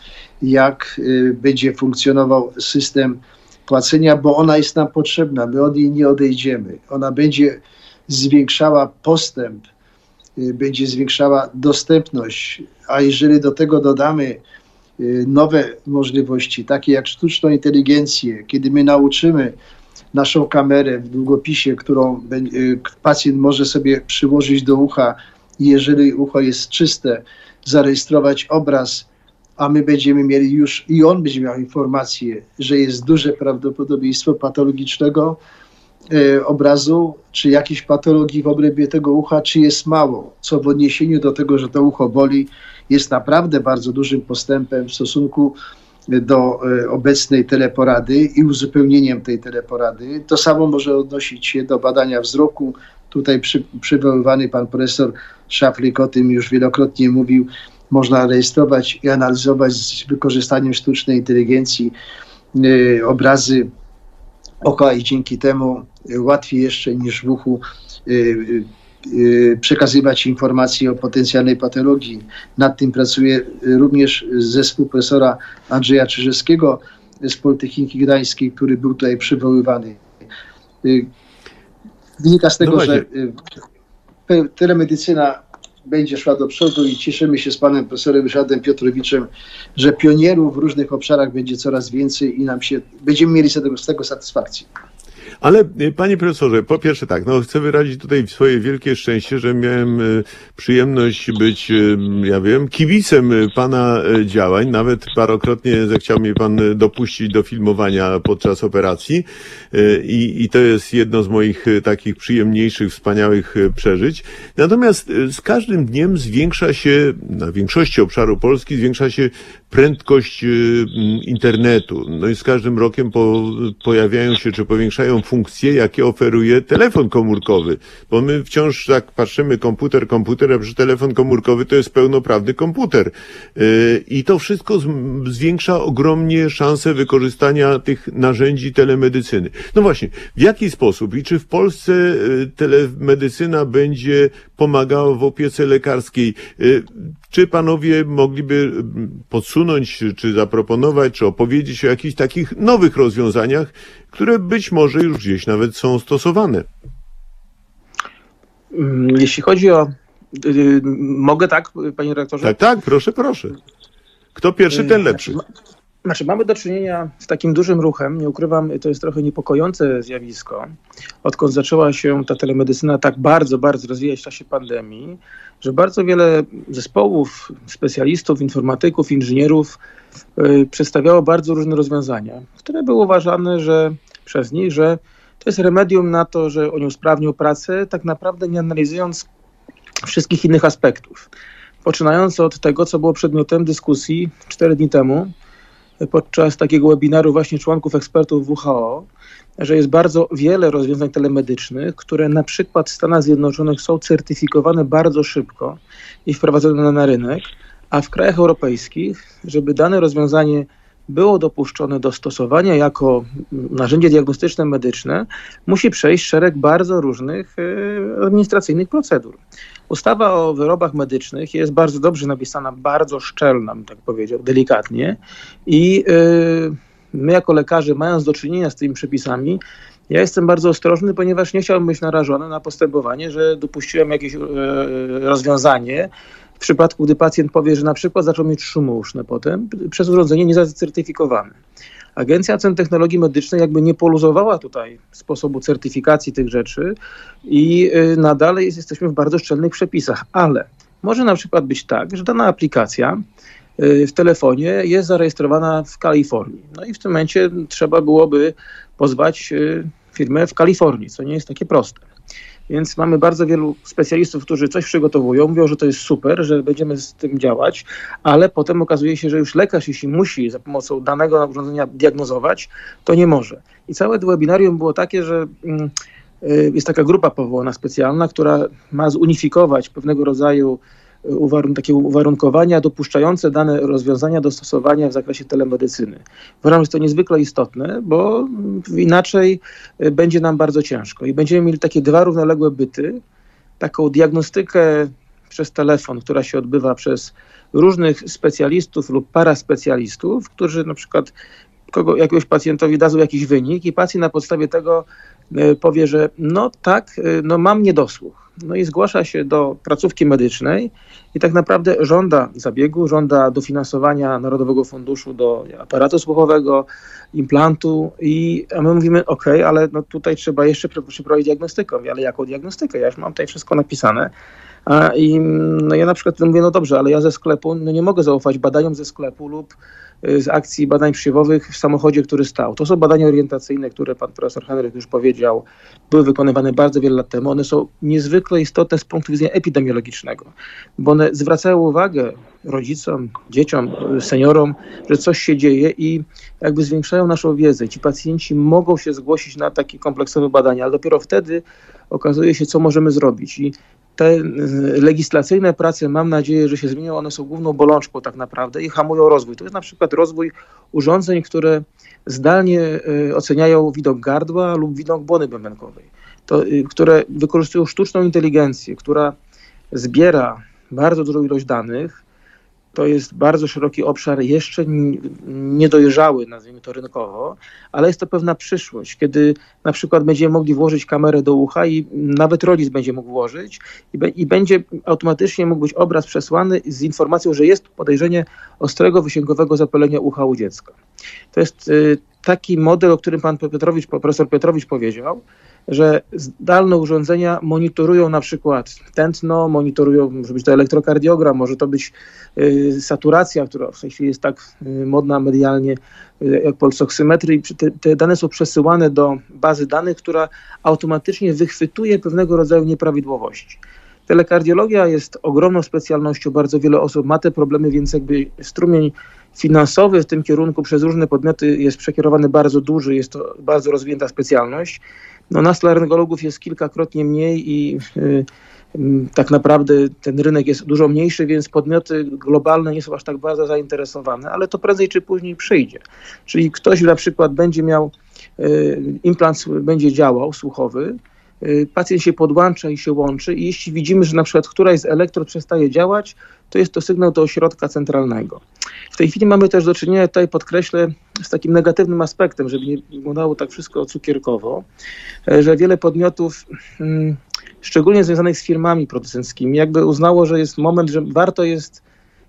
Speaker 2: jak będzie funkcjonował system płacenia, bo ona jest nam potrzebna, my od niej nie odejdziemy. Ona będzie zwiększała postęp Y, będzie zwiększała dostępność, a jeżeli do tego dodamy y, nowe możliwości, takie jak sztuczną inteligencję, kiedy my nauczymy naszą kamerę w długopisie, którą y, pacjent może sobie przyłożyć do ucha i jeżeli ucho jest czyste, zarejestrować obraz, a my będziemy mieli już i on będzie miał informację, że jest duże prawdopodobieństwo patologicznego, E, obrazu, czy jakiejś patologii w obrębie tego ucha, czy jest mało, co w odniesieniu do tego, że to ucho boli, jest naprawdę bardzo dużym postępem w stosunku do e, obecnej teleporady i uzupełnieniem tej teleporady. To samo może odnosić się do badania wzroku. Tutaj przy, przywoływany pan profesor Szaflik o tym już wielokrotnie mówił. Można rejestrować i analizować z wykorzystaniem sztucznej inteligencji y, obrazy oka i dzięki temu łatwiej jeszcze niż w uchu y, y, przekazywać informacje o potencjalnej patologii. Nad tym pracuje również zespół profesora Andrzeja Czyżewskiego z Politechniki Gdańskiej, który był tutaj przywoływany. Y, wynika z tego, no że telemedycyna będzie szła do przodu i cieszymy się z panem profesorem Ryszardem Piotrowiczem, że pionierów w różnych obszarach będzie coraz więcej i nam się, będziemy mieli z tego, z tego satysfakcję.
Speaker 1: Ale y, panie profesorze, po pierwsze tak, no chcę wyrazić tutaj swoje wielkie szczęście, że miałem y, przyjemność być, y, ja wiem, kibicem pana działań. Nawet parokrotnie zechciał mnie pan dopuścić do filmowania podczas operacji i, i to jest jedno z moich takich przyjemniejszych, wspaniałych przeżyć. Natomiast z każdym dniem zwiększa się, na większości obszaru Polski zwiększa się prędkość internetu. No i z każdym rokiem po, pojawiają się, czy powiększają funkcje, jakie oferuje telefon komórkowy. Bo my wciąż tak patrzymy komputer, komputer, a przy telefon komórkowy to jest pełnoprawny komputer. Y, I to wszystko zwiększa ogromnie szanse wykorzystania tych narzędzi telemedycyny. No właśnie, w jaki sposób i czy w Polsce y, telemedycyna będzie pomagała w opiece lekarskiej? Y, czy panowie mogliby podsunąć, czy zaproponować, czy opowiedzieć o jakichś takich nowych rozwiązaniach, które być może już gdzieś nawet są stosowane.
Speaker 4: Mm, jeśli chodzi o. Yy, mogę tak, panie rektorze?
Speaker 1: Tak, tak, proszę, proszę. Kto pierwszy, ten lepszy.
Speaker 4: Znaczy, mamy do czynienia z takim dużym ruchem, nie ukrywam, to jest trochę niepokojące zjawisko, odkąd zaczęła się ta telemedycyna tak bardzo, bardzo rozwijać w czasie pandemii, że bardzo wiele zespołów, specjalistów, informatyków, inżynierów yy, przedstawiało bardzo różne rozwiązania, które były uważane, że przez nich, że to jest remedium na to, że oni usprawnią pracę, tak naprawdę nie analizując wszystkich innych aspektów. Poczynając od tego, co było przedmiotem dyskusji cztery dni temu, podczas takiego webinaru właśnie członków ekspertów WHO, że jest bardzo wiele rozwiązań telemedycznych, które na przykład w Stanach Zjednoczonych są certyfikowane bardzo szybko i wprowadzone na rynek, a w krajach europejskich, żeby dane rozwiązanie było dopuszczone do stosowania jako narzędzie diagnostyczne medyczne, musi przejść szereg bardzo różnych e, administracyjnych procedur. Ustawa o wyrobach medycznych jest bardzo dobrze napisana, bardzo szczelna, bym tak powiedział, delikatnie i e, my jako lekarze, mając do czynienia z tymi przepisami, ja jestem bardzo ostrożny, ponieważ nie chciałbym być narażony na postępowanie, że dopuściłem jakieś e, rozwiązanie, w przypadku, gdy pacjent powie, że na przykład zaczął mieć szumy uszne potem przez urządzenie niezacertyfikowane. Agencja Ocen Technologii Medycznych jakby nie poluzowała tutaj sposobu certyfikacji tych rzeczy i y, nadal jesteśmy w bardzo szczelnych przepisach, ale może na przykład być tak, że dana aplikacja y, w telefonie jest zarejestrowana w Kalifornii. No i w tym momencie trzeba byłoby pozwać y, firmę w Kalifornii, co nie jest takie proste. Więc mamy bardzo wielu specjalistów, którzy coś przygotowują, mówią, że to jest super, że będziemy z tym działać, ale potem okazuje się, że już lekarz, jeśli musi za pomocą danego urządzenia diagnozować, to nie może. I całe webinarium było takie, że mm, y, jest taka grupa powołana specjalna, która ma zunifikować pewnego rodzaju uwarun takie uwarunkowania dopuszczające dane rozwiązania do stosowania w zakresie telemedycyny. Uważam, że to niezwykle istotne, bo inaczej e, będzie nam bardzo ciężko i będziemy mieli takie dwa równoległe byty, taką diagnostykę przez telefon, która się odbywa przez różnych specjalistów lub paraspecjalistów, którzy na przykład kogo, jakiegoś pacjentowi dadzą jakiś wynik i pacjent na podstawie tego e, powie, że no tak, e, no mam niedosłuch. No i zgłasza się do placówki medycznej i tak naprawdę żąda zabiegu, żąda dofinansowania Narodowego Funduszu do aparatu słuchowego, implantu i a my mówimy, ok, ale no tutaj trzeba jeszcze przeprowadzić diagnostykę. Ale jaką diagnostykę? Ja już mam tutaj wszystko napisane. A, I no ja na przykład mówię, no dobrze, ale ja ze sklepu no nie mogę zaufać badaniom ze sklepu lub z akcji badań przysiewowych w samochodzie, który stał. To są badania orientacyjne, które pan profesor Henryk już powiedział, były wykonywane bardzo wiele lat temu. One są niezwykle istotne z punktu widzenia epidemiologicznego, bo one zwracają uwagę rodzicom, dzieciom, seniorom, że coś się dzieje i jakby zwiększają naszą wiedzę. Ci pacjenci mogą się zgłosić na takie kompleksowe badania, ale dopiero wtedy okazuje się, co możemy zrobić. I te y, legislacyjne prace, mam nadzieję, że się zmienią, one są główną bolączką tak naprawdę i hamują rozwój. To jest na przykład rozwój urządzeń, które zdalnie y, oceniają widok gardła lub widok błony bębenkowej, to, y, które wykorzystują sztuczną inteligencję, która zbiera bardzo dużą ilość danych, to jest bardzo szeroki obszar, jeszcze niedojrzały, nazwijmy to rynkowo, ale jest to pewna przyszłość, kiedy na przykład będziemy mogli włożyć kamerę do ucha i nawet rodzic będzie mógł włożyć i, be, i będzie automatycznie mógł być obraz przesłany z informacją, że jest podejrzenie ostrego wysięgowego zapalenia ucha u dziecka. To jest y, taki model, o którym pan Piotrowicz, profesor Piotrowicz powiedział, że zdalne urządzenia monitorują na przykład tętno, monitorują, może być to elektrokardiogram, może to być y, saturacja, która w tej chwili jest tak y, modna medialnie y, jak pulsoksymetry. Te, te dane są przesyłane do bazy danych, która automatycznie wychwytuje pewnego rodzaju nieprawidłowości. Telekardiologia jest ogromną specjalnością, bardzo wiele osób ma te problemy, więc jakby strumień finansowy w tym kierunku przez różne podmioty jest przekierowany bardzo duży, jest to bardzo rozwinięta specjalność. No nas laryngologów jest kilkakrotnie mniej i y, y, tak naprawdę ten rynek jest dużo mniejszy, więc podmioty globalne nie są aż tak bardzo zainteresowane, ale to prędzej czy później przyjdzie. Czyli ktoś na przykład będzie miał, y, implant będzie działał słuchowy, pacjent się podłącza i się łączy i jeśli widzimy, że na przykład któraś z elektrod przestaje działać, to jest to sygnał do ośrodka centralnego. W tej chwili mamy też do czynienia, tutaj podkreślę, z takim negatywnym aspektem, żeby nie wyglądało tak wszystko cukierkowo, e, że wiele podmiotów, mm, szczególnie związanych z firmami producenckimi, jakby uznało, że jest moment, że warto jest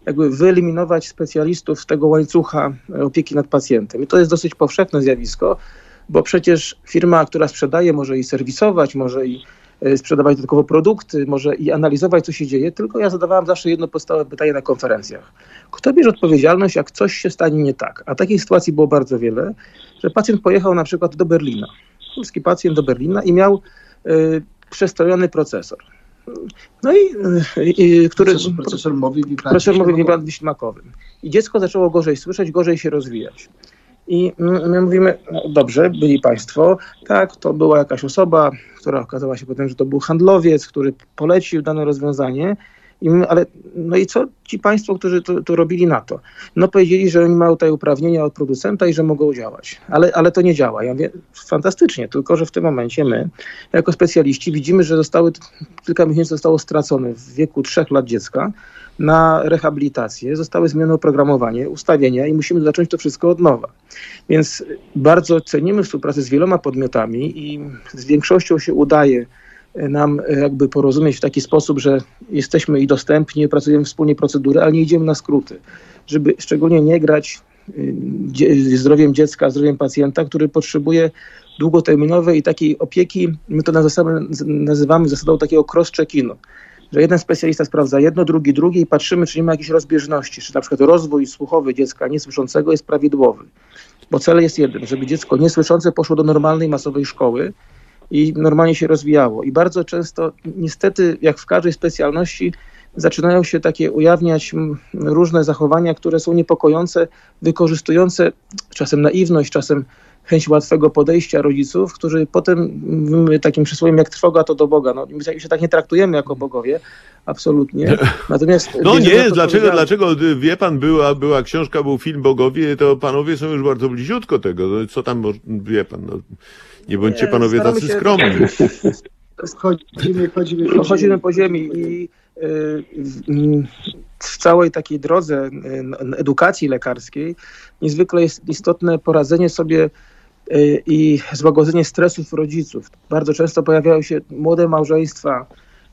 Speaker 4: jakby wyeliminować specjalistów z tego łańcucha e, opieki nad pacjentem. I to jest dosyć powszechne zjawisko, bo przecież firma, która sprzedaje, może i serwisować, może i e, sprzedawać dodatkowo produkty, może i analizować, co się dzieje, tylko ja zadawałem zawsze jedno podstawowe pytanie na konferencjach. Kto bierze odpowiedzialność, jak coś się stanie nie tak? A takich sytuacji było bardzo wiele, że pacjent pojechał na przykład do Berlina, polski pacjent do Berlina i miał y, przestrojony procesor. no i, i który...
Speaker 2: Mówi
Speaker 4: Profesor mówi wibrant śmakowym. I dziecko zaczęło gorzej słyszeć, gorzej się rozwijać. I my mówimy, no dobrze, byli Państwo, tak, to była jakaś osoba, która okazała się potem, że to był handlowiec, który polecił dane rozwiązanie, i my, ale no i co ci państwo, którzy to, robili na to? No powiedzieli, że oni mają tutaj uprawnienia od producenta i że mogą działać. Ale, ale to nie działa. Ja mówię, fantastycznie, tylko że w tym momencie my, jako specjaliści, widzimy, że zostały, kilka miesięcy zostało stracone w wieku trzech lat dziecka na rehabilitację, zostały zmienione oprogramowanie, ustawienia i musimy zacząć to wszystko od nowa. Więc bardzo cenimy współpracę z wieloma podmiotami i z większością się udaje nam jakby porozumieć w taki sposób, że jesteśmy i dostępni, pracujemy wspólnie procedury, ale nie idziemy na skróty, żeby szczególnie nie grać y, zdrowiem dziecka, zdrowiem pacjenta, który potrzebuje długoterminowej i takiej opieki, my to nazywamy zasadą takiego cross-check-inu, że jeden specjalista sprawdza jedno, drugi drugi i patrzymy, czy nie ma jakiejś rozbieżności, czy na przykład rozwój słuchowy dziecka niesłyszącego jest prawidłowy. Bo cel jest jeden, żeby dziecko niesłyszące poszło do normalnej, masowej szkoły, i normalnie się rozwijało. I bardzo często, niestety, jak w każdej specjalności, zaczynają się takie ujawniać różne zachowania, które są niepokojące, wykorzystujące czasem naiwność, czasem chęć łatwego podejścia rodziców, którzy potem takim przysłowiem jak trwoga to do Boga. No, my się tak nie traktujemy jako bogowie, absolutnie.
Speaker 1: Natomiast no nie, dlaczego, dlaczego wie pan, była, była książka, był film Bogowie, to panowie są już bardzo bliziutko tego. No, co tam wie pan? No, nie bądźcie panowie tacy się... skromni.
Speaker 2: Chodzimy, chodzimy,
Speaker 4: chodzimy po ziemi i y, w całej takiej drodze y, edukacji lekarskiej niezwykle jest istotne poradzenie sobie y, i złagodzenie stresów rodziców. Bardzo często pojawiają się młode małżeństwa,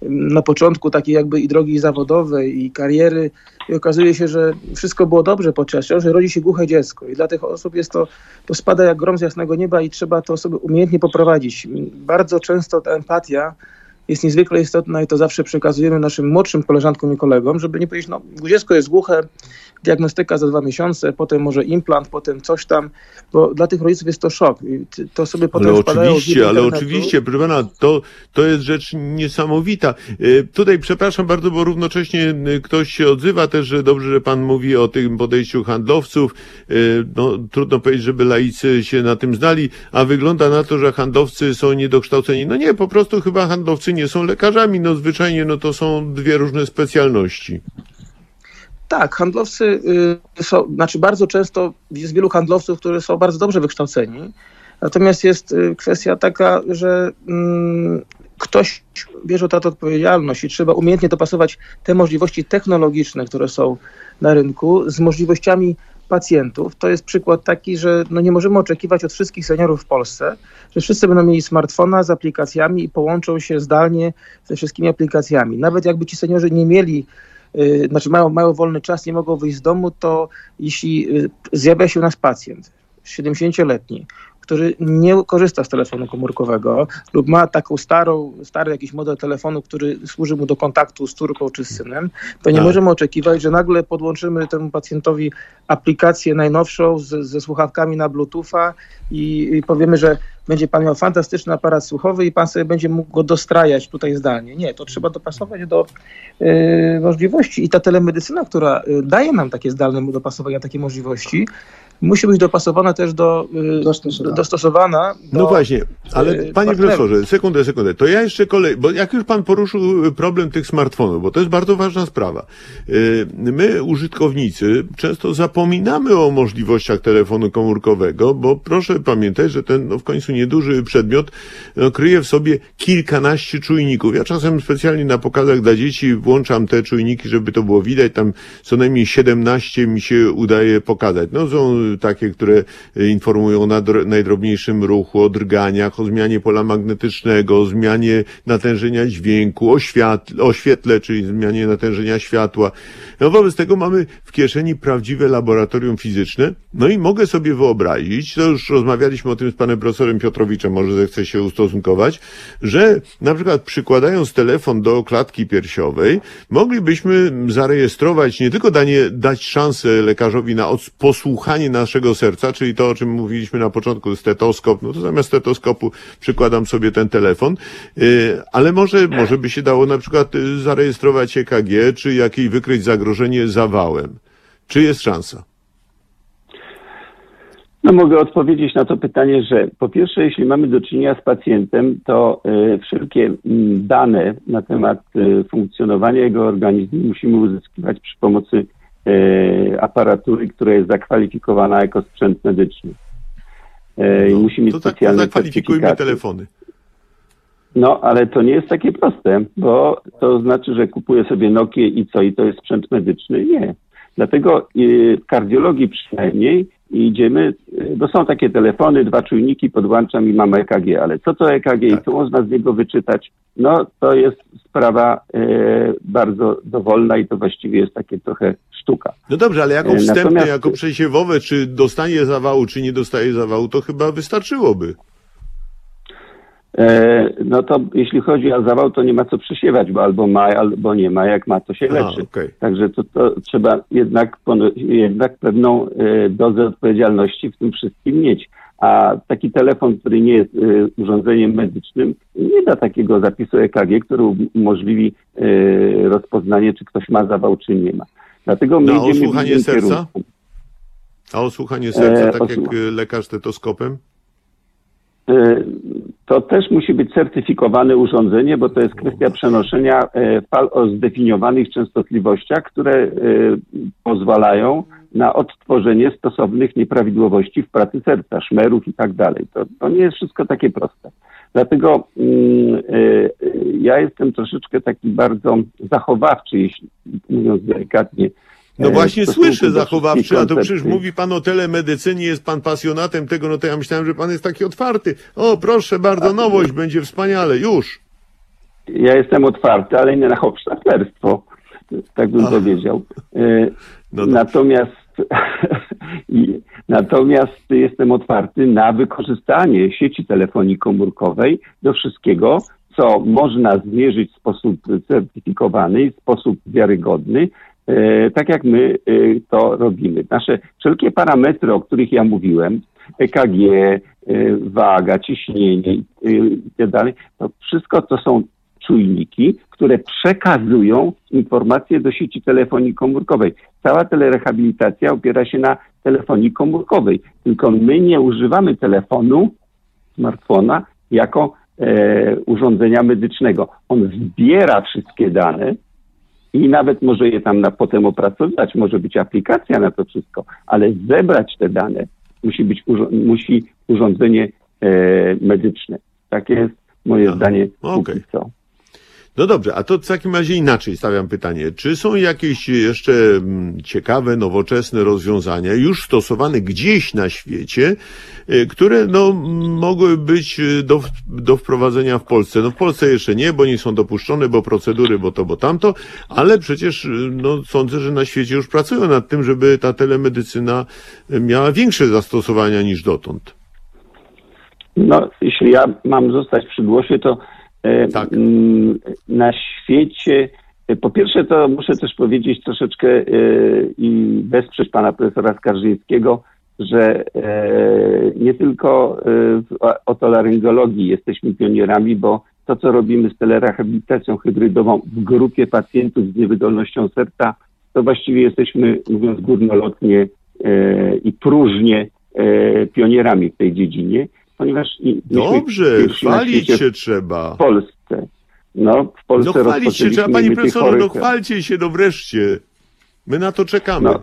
Speaker 4: na początku takiej jakby i drogi zawodowej i kariery i okazuje się, że wszystko było dobrze podczas ciąży, rodzi się głuche dziecko i dla tych osób jest to, to spada jak grom z jasnego nieba i trzeba to osoby umiejętnie poprowadzić. Bardzo często ta empatia jest niezwykle istotna i to zawsze przekazujemy naszym młodszym koleżankom i kolegom, żeby nie powiedzieć, no dziecko jest głuche, diagnostyka za dwa miesiące, potem może implant, potem coś tam, bo dla tych rodziców jest to szok. I to sobie potem
Speaker 1: ale oczywiście, ale oczywiście, proszę pana, to, to jest rzecz niesamowita. Y, tutaj przepraszam bardzo, bo równocześnie y, ktoś się odzywa też, że dobrze, że pan mówi o tym podejściu handlowców. Y, no, trudno powiedzieć, żeby laicy się na tym znali, a wygląda na to, że handlowcy są niedokształceni. No nie, po prostu chyba handlowcy nie są lekarzami, no zwyczajnie no to są dwie różne specjalności.
Speaker 4: Tak, handlowcy y, są, znaczy bardzo często jest wielu handlowców, którzy są bardzo dobrze wykształceni. Natomiast jest y, kwestia taka, że mm, ktoś bierze tę odpowiedzialność i trzeba umiejętnie dopasować te możliwości technologiczne, które są na rynku, z możliwościami pacjentów. To jest przykład taki, że no nie możemy oczekiwać od wszystkich seniorów w Polsce, że wszyscy będą mieli smartfona z aplikacjami i połączą się zdalnie ze wszystkimi aplikacjami. Nawet jakby ci seniorzy nie mieli Y, znaczy mają, mają wolny czas, nie mogą wyjść z domu, to jeśli y, zjawia się u nas pacjent 70-letni, który nie korzysta z telefonu komórkowego lub ma taką starą, stary jakiś model telefonu, który służy mu do kontaktu z córką czy z synem, to nie tak. możemy oczekiwać, że nagle podłączymy temu pacjentowi aplikację najnowszą z, ze słuchawkami na Bluetootha i, i powiemy, że będzie pan miał fantastyczny aparat słuchowy i pan sobie będzie mógł go dostrajać tutaj zdalnie. Nie, to trzeba dopasować do y, możliwości i ta telemedycyna, która y, daje nam takie zdalne dopasowania, takie możliwości, musi być dopasowana też do y, dostosowana. dostosowana do,
Speaker 1: no właśnie, ale y, panie partnerów. profesorze, sekundę, sekundę. To ja jeszcze kolej, bo jak już pan poruszył problem tych smartfonów, bo to jest bardzo ważna sprawa. Y, my, użytkownicy, często zapominamy o możliwościach telefonu komórkowego, bo proszę pamiętać, że ten no, w końcu nieduży przedmiot no, kryje w sobie kilkanaście czujników. Ja czasem specjalnie na pokazach dla dzieci włączam te czujniki, żeby to było widać. Tam co najmniej 17 mi się udaje pokazać. No są takie, które informują o najdrobniejszym ruchu, o drganiach, o zmianie pola magnetycznego, o zmianie natężenia dźwięku, o, świat, o świetle, czyli zmianie natężenia światła. No wobec tego mamy w kieszeni prawdziwe laboratorium fizyczne. No i mogę sobie wyobrazić, to już rozmawialiśmy o tym z panem profesorem Piotrowiczem, może zechce się ustosunkować, że na przykład przykładając telefon do klatki piersiowej, moglibyśmy zarejestrować, nie tylko danie, dać szansę lekarzowi na posłuchanie naszego serca, czyli to, o czym mówiliśmy na początku, stetoskop, no to zamiast stetoskopu przykładam sobie ten telefon, y, ale może, może by się dało na przykład y, zarejestrować EKG, czy jakiej wykryć zagrożenie zawałem. Czy jest szansa?
Speaker 3: No mogę odpowiedzieć na to pytanie, że po pierwsze, jeśli mamy do czynienia z pacjentem, to y, wszelkie y, dane na temat y, funkcjonowania jego organizmu musimy uzyskiwać przy pomocy aparatury, która jest zakwalifikowana jako sprzęt medyczny.
Speaker 1: No, musi mieć to tak, specjalne tak, zakwalifikujmy telefony.
Speaker 3: No, ale to nie jest takie proste, bo to znaczy, że kupuję sobie Nokia i co, i to jest sprzęt medyczny? Nie. Dlatego w kardiologii przynajmniej idziemy, bo są takie telefony, dwa czujniki, podłączam i mam EKG, ale co to EKG tak. i co można z niego wyczytać? No to jest sprawa e, bardzo dowolna i to właściwie jest takie trochę sztuka.
Speaker 1: No dobrze, ale jako e, wstępne, Natomiast... jako przesiewowe, czy dostanie zawału, czy nie dostaje zawału, to chyba wystarczyłoby.
Speaker 3: E, no to jeśli chodzi o zawał, to nie ma co przysiewać, bo albo ma, albo nie ma. Jak ma, to się leczy. A, okay. Także to, to, trzeba jednak, jednak pewną e, dozę odpowiedzialności w tym wszystkim mieć. A taki telefon, który nie jest e, urządzeniem medycznym, nie da takiego zapisu EKG, który umożliwi rozpoznanie, czy ktoś ma zawał, czy nie ma. Dlatego my
Speaker 1: no, idziemy w serca? Kierunku. A osłuchanie serca, tak jak lekarz stetoskopem?
Speaker 3: Y, to też musi być certyfikowane urządzenie, bo to jest kwestia przenoszenia e, fal o zdefiniowanych częstotliwościach, które e, pozwalają na odtworzenie stosownych nieprawidłowości w pracy serca, szmerów i tak dalej. To, to nie jest wszystko takie proste. Dlatego mm, e, ja jestem troszeczkę taki bardzo zachowawczy, jeśli mówiąc delikatnie,
Speaker 1: no właśnie słyszę zachowawczy, a to przecież mówi pan o telemedycynie, jest pan pasjonatem tego, no to ja myślałem, że pan jest taki otwarty. O, proszę bardzo, nowość, będzie wspaniale, już.
Speaker 3: Ja jestem otwarty, ale nie na hopsztaflerstwo, tak bym powiedział. E, no natomiast, natomiast jestem otwarty na wykorzystanie sieci telefonii komórkowej do wszystkiego, co można zmierzyć w sposób certyfikowany, w sposób wiarygodny, E, tak jak my e, to robimy. Nasze wszelkie parametry, o których ja mówiłem, EKG, e, waga, ciśnienie i tak to wszystko to są czujniki, które przekazują informacje do sieci telefonii komórkowej. Cała telerehabilitacja opiera się na telefonii komórkowej, tylko my nie używamy telefonu, smartfona jako e, urządzenia medycznego. On zbiera wszystkie dane, i nawet może je tam na, potem opracować, może być aplikacja na to wszystko, ale zebrać te dane musi być musi urządzenie e, medyczne. Takie jest moje Aha, zdanie. Okay. Co.
Speaker 1: No dobrze, a to w takim razie inaczej stawiam pytanie. Czy są jakieś jeszcze mm, ciekawe, nowoczesne rozwiązania już stosowane gdzieś na świecie, y, które no, mogły być y, do, do wprowadzenia w Polsce? No w Polsce jeszcze nie, bo nie są dopuszczone, bo procedury, bo to, bo tamto, ale przecież y, no, sądzę, że na świecie już pracują nad tym, żeby ta telemedycyna miała większe zastosowania niż dotąd.
Speaker 3: No, jeśli ja mam zostać przy głosie, to E, tak. Mm, na świecie. E, po pierwsze, to muszę też powiedzieć troszeczkę e, i wesprzeć pana profesora Skarżyńskiego, że nie tylko w otolaryngologii jesteśmy pionierami, bo to, co robimy z telerehabilitacją hybrydową w grupie pacjentów z niewydolnością serca, to właściwie jesteśmy, mówiąc górnolotnie i próżnie, pionierami w tej dziedzinie ponieważ...
Speaker 1: Dobrze, chwalić się trzeba.
Speaker 3: W Polsce. No, w Polsce
Speaker 1: no chwalić się trzeba, panie profesorze, no chwalcie się, no wreszcie. My na to czekamy.
Speaker 3: No,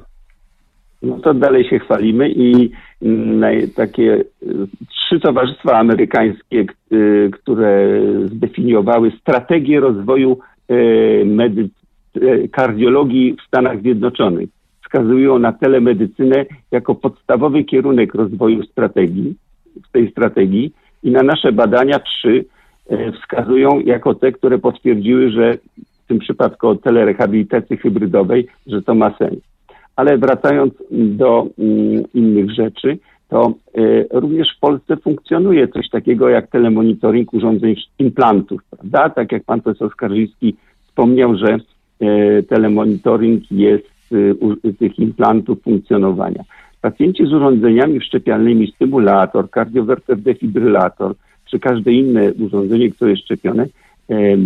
Speaker 3: no to dalej się chwalimy i mm, takie y, trzy towarzystwa amerykańskie, y, które zdefiniowały strategię rozwoju y, medy- kardiologii w Stanach Zjednoczonych. Wskazują na telemedycynę jako podstawowy kierunek rozwoju strategii w tej strategii i na nasze badania trzy e, wskazują jako te, które potwierdziły, że w tym przypadku telerehabilitacji hybrydowej, że to ma sens. Ale wracając do mm, innych rzeczy, to również w Polsce funkcjonuje coś takiego jak telemonitoring urządzeń implantów, prawda? Tak jak pan profesor Skarżyński wspomniał, że telemonitoring jest tych implantów funkcjonowania. Pacjenci z urządzeniami wszczepialnymi, stymulator, kardiowerter defibrylator, czy każde inne urządzenie, które jest szczepione, e,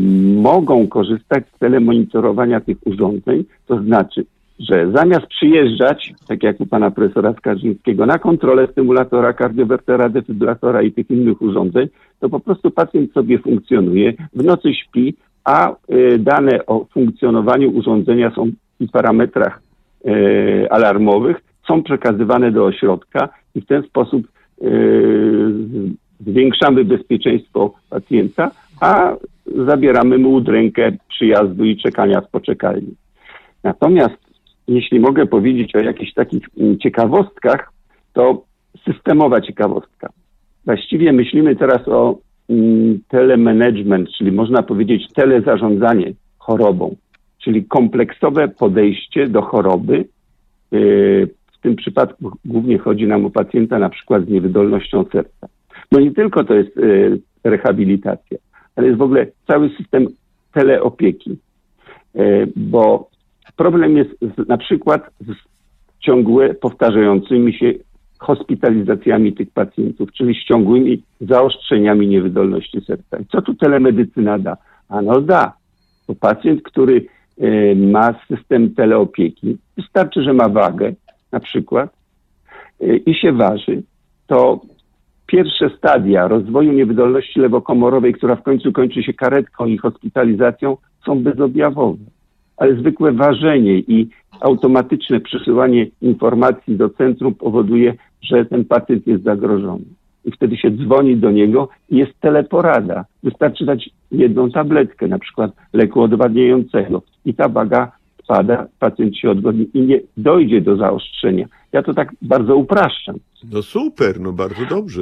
Speaker 3: mogą korzystać z telemonitorowania tych urządzeń, to znaczy, że zamiast przyjeżdżać, tak jak u pana profesora Skarżyńskiego, na kontrolę stymulatora, kardiowertera, defibrylatora i tych innych urządzeń, to po prostu pacjent sobie funkcjonuje, w nocy śpi, a y, dane o funkcjonowaniu urządzenia są w parametrach y, alarmowych, są przekazywane do ośrodka i w ten sposób y, zwiększamy bezpieczeństwo pacjenta, a zabieramy mu udrękę przyjazdu i czekania w poczekalni. Natomiast jeśli mogę powiedzieć o jakichś takich mm, ciekawostkach, to systemowa ciekawostka. Właściwie myślimy teraz o mm, telemanagement, czyli można powiedzieć telezarządzanie chorobą, czyli kompleksowe podejście do choroby. Tym przypadku głównie chodzi nam o pacjenta na przykład z niewydolnością serca. No nie tylko to jest y, rehabilitacja, ale jest w ogóle cały system teleopieki, y, bo problem jest z, na przykład z ciągłe powtarzającymi się hospitalizacjami tych pacjentów, czyli z ciągłymi zaostrzeniami niewydolności serca. I co tu telemedycyna da? A no da, bo pacjent, który y, ma system teleopieki, wystarczy, że ma wagę na przykład i się waży, to pierwsze stadia rozwoju niewydolności lewokomorowej, która w końcu kończy się karetką i hospitalizacją, są bezobjawowe. Ale zwykłe ważenie i automatyczne przesyłanie informacji do centrum powoduje, że ten pacjent jest zagrożony. I wtedy się dzwoni do niego i jest teleporada. Wystarczy dać jedną tabletkę, na przykład leku odwadniającego i ta waga spada, pacjent się odwodni i nie dojdzie do zaostrzenia. Ja to tak bardzo upraszczam.
Speaker 1: No super, no bardzo dobrze.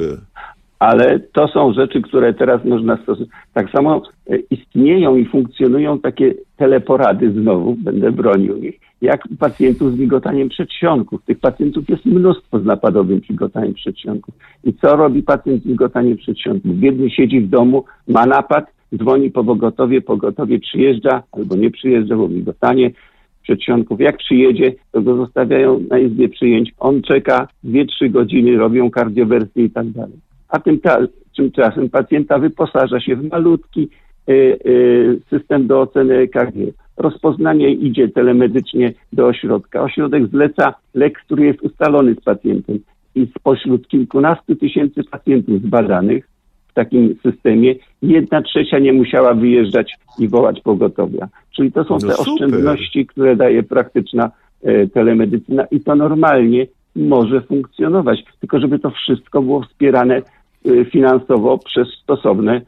Speaker 3: Ale to są rzeczy, które teraz można stosować. Tak samo e, istnieją i funkcjonują takie teleporady znowu, będę bronił ich, jak pacjentów z migotaniem przedsionków. Tych pacjentów jest mnóstwo z napadowym migotaniem przedsionków. I co robi pacjent z migotaniem przedsionków? Biedny siedzi w domu, ma napad, dzwoni po pogotowie, pogotowie przyjeżdża albo nie przyjeżdża, bo migotanie, przedsionków. Jak przyjedzie, to go zostawiają na izbie przyjęć. On czeka 2-3 godziny, robią kardiowersję i tak dalej. A tym tymczasem pacjenta wyposaża się w malutki y, y, system do oceny EKG. Rozpoznanie idzie telemedycznie do ośrodka. Ośrodek zleca lek, który jest ustalony z pacjentem. I spośród kilkunastu tysięcy pacjentów zbadanych w takim systemie jedna trzecia nie musiała wyjeżdżać i wołać pogotowia. Czyli to są no te super. oszczędności, które daje praktyczna e, telemedycyna i to normalnie może funkcjonować. Tylko żeby to wszystko było wspierane e, finansowo przez stosowne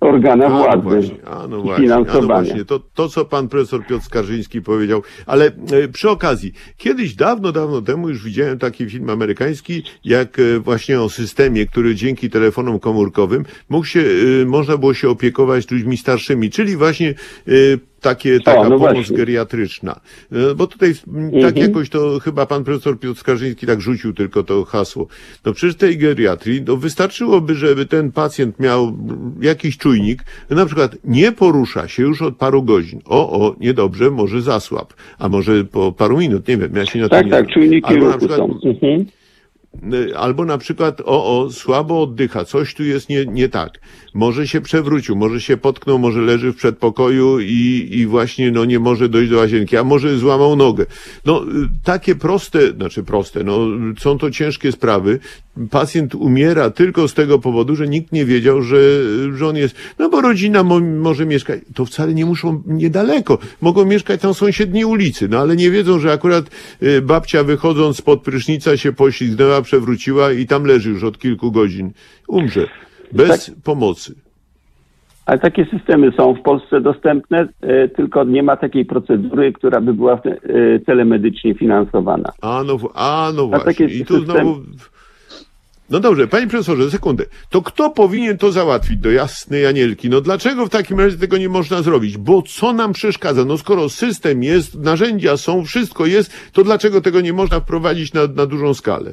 Speaker 3: organa a, no władzy no właśnie, a, no właśnie, a no właśnie,
Speaker 1: to, to co pan profesor Piotr Skarżyński powiedział, ale e, przy okazji, kiedyś dawno, dawno temu już widziałem taki film amerykański, jak e, właśnie o systemie, który dzięki telefonom komórkowym mógł się, e, można było się opiekować ludźmi starszymi, czyli właśnie e, takie, taka o, no pomoc właśnie. geriatryczna. E, bo tutaj mhm. tak jakoś to chyba pan profesor Piotr Skarżyński tak rzucił tylko to hasło. No przecież tej geriatrii, no wystarczyłoby, żeby ten pacjent miał jakiś czujnik, na przykład nie porusza się już od paru godzin. O, o, niedobrze, może zasłab. A może po paru minut, nie wiem, ja się na to
Speaker 3: tak,
Speaker 1: nie
Speaker 3: Tak, tak, czujniki Albo na przykład, są. Mhm.
Speaker 1: Y, albo na przykład, o, o, słabo oddycha, coś tu jest nie, nie tak. Może się przewrócił, może się potknął, może leży w przedpokoju i, i właśnie, no, nie może dojść do łazienki, a może złamał nogę. No, y, takie proste, znaczy proste, no, są to ciężkie sprawy. Pacjent umiera tylko z tego powodu, że nikt nie wiedział, że, że on jest, no bo rodzina mo, może mieszkać, to wcale nie muszą niedaleko, mogą mieszkać tam sąsiedniej ulicy, no ale nie wiedzą, że akurat y, babcia wychodząc spod prysznica się poślizgnęła, przewróciła i tam leży już od kilku godzin. Umrze. Bez tak. pomocy.
Speaker 3: Ale takie systemy są w Polsce dostępne, e, tylko nie ma takiej procedury, która by była e, telemedycznie finansowana.
Speaker 1: A no, a no właśnie. A I tu system... znowu... No dobrze, panie profesorze, sekundę. To kto powinien to załatwić do jasnej Anielki? No dlaczego w takim razie tego nie można zrobić? Bo co nam przeszkadza? No skoro system jest, narzędzia są, wszystko jest, to dlaczego tego nie można wprowadzić na, na dużą skalę?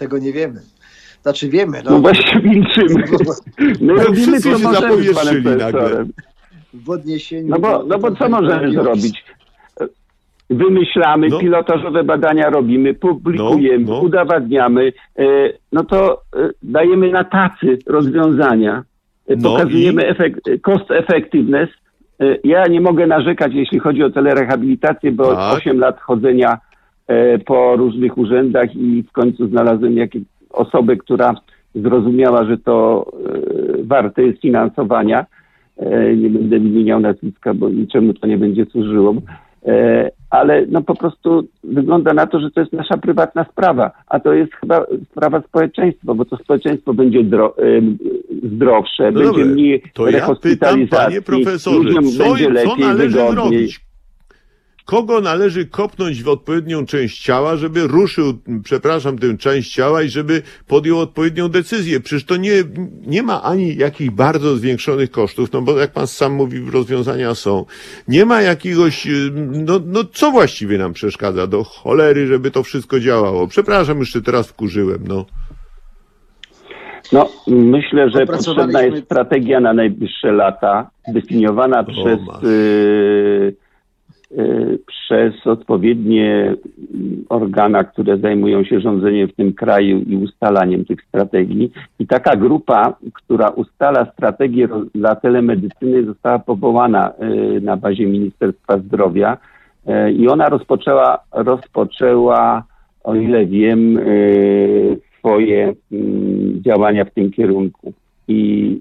Speaker 2: Tego nie wiemy. Znaczy wiemy.
Speaker 3: No, no właśnie milczymy. My no, robimy co możemy z panem profesorem.
Speaker 2: W odniesieniu
Speaker 3: no bo, no bo co możemy zrobić? Wymyślamy, no. pilotażowe badania robimy, publikujemy, no, no. udowadniamy, e, no to e, dajemy na tacy rozwiązania, e, no pokazujemy i... efekt, cost effectiveness. Ja nie mogę narzekać, jeśli chodzi o telerehabilitację, bo tak. 8 lat chodzenia po różnych urzędach i w końcu znalazłem jakieś osobę, która zrozumiała, że to warte jest finansowania. Nie będę wymieniał nazwiska, bo niczemu to nie będzie służyło ale no po prostu wygląda na to, że to jest nasza prywatna sprawa, a to jest chyba sprawa społeczeństwa, bo to społeczeństwo będzie dro, zdrowsze, no będzie dobre. mniej
Speaker 1: to ja pytam, panie profesorze, co, będzie lepiej, co należy wygodniej. zrobić? Kogo należy kopnąć w odpowiednią część ciała, żeby ruszył, przepraszam, tę część ciała i żeby podjął odpowiednią decyzję. Przecież to nie, nie ma ani jakichś bardzo zwiększonych kosztów, no bo jak pan sam mówi, rozwiązania są. Nie ma jakiegoś, no, no co właściwie nam przeszkadza do cholery, żeby to wszystko działało. Przepraszam, jeszcze teraz wkurzyłem, no.
Speaker 3: No, myślę, że potrzebna jest strategia na najbliższe lata, zdefiniowana o, przez y, Y, przez odpowiednie organa, które zajmują się rządzeniem w tym kraju i ustalaniem tych strategii. I taka grupa, która ustala strategię dla telemedycyny, została powołana y, na bazie Ministerstwa Zdrowia y, i ona rozpoczęła, rozpoczęła o ile wiem, swoje mm, działania w tym kierunku. I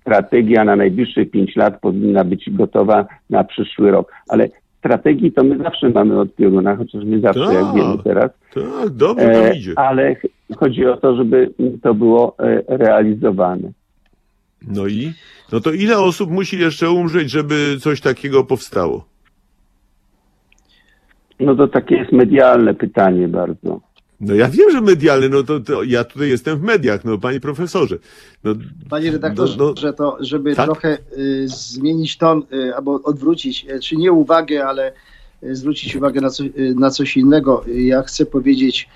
Speaker 3: strategia na najbliższe pięć lat powinna być gotowa na przyszły rok. Ale strategii to my zawsze mamy od pioruna, chociaż nie zawsze, tak, jak wiemy teraz.
Speaker 1: Tak, dobrze to e, idzie.
Speaker 3: Ale chodzi o to, żeby to było e, realizowane.
Speaker 1: No i? No to ile osób musi jeszcze umrzeć, żeby coś takiego powstało?
Speaker 3: No to takie jest medialne pytanie bardzo.
Speaker 1: No ja wiem, że medialny, no to, to, ja tutaj jestem w mediach, no panie profesorze. No,
Speaker 2: panie redaktorze, no, no, to, żeby tak? trochę y, zmienić ton y, albo odwrócić, y, czy nie uwagę, ale y, zwrócić uwagę na, co, y, na coś innego. Ja chcę powiedzieć,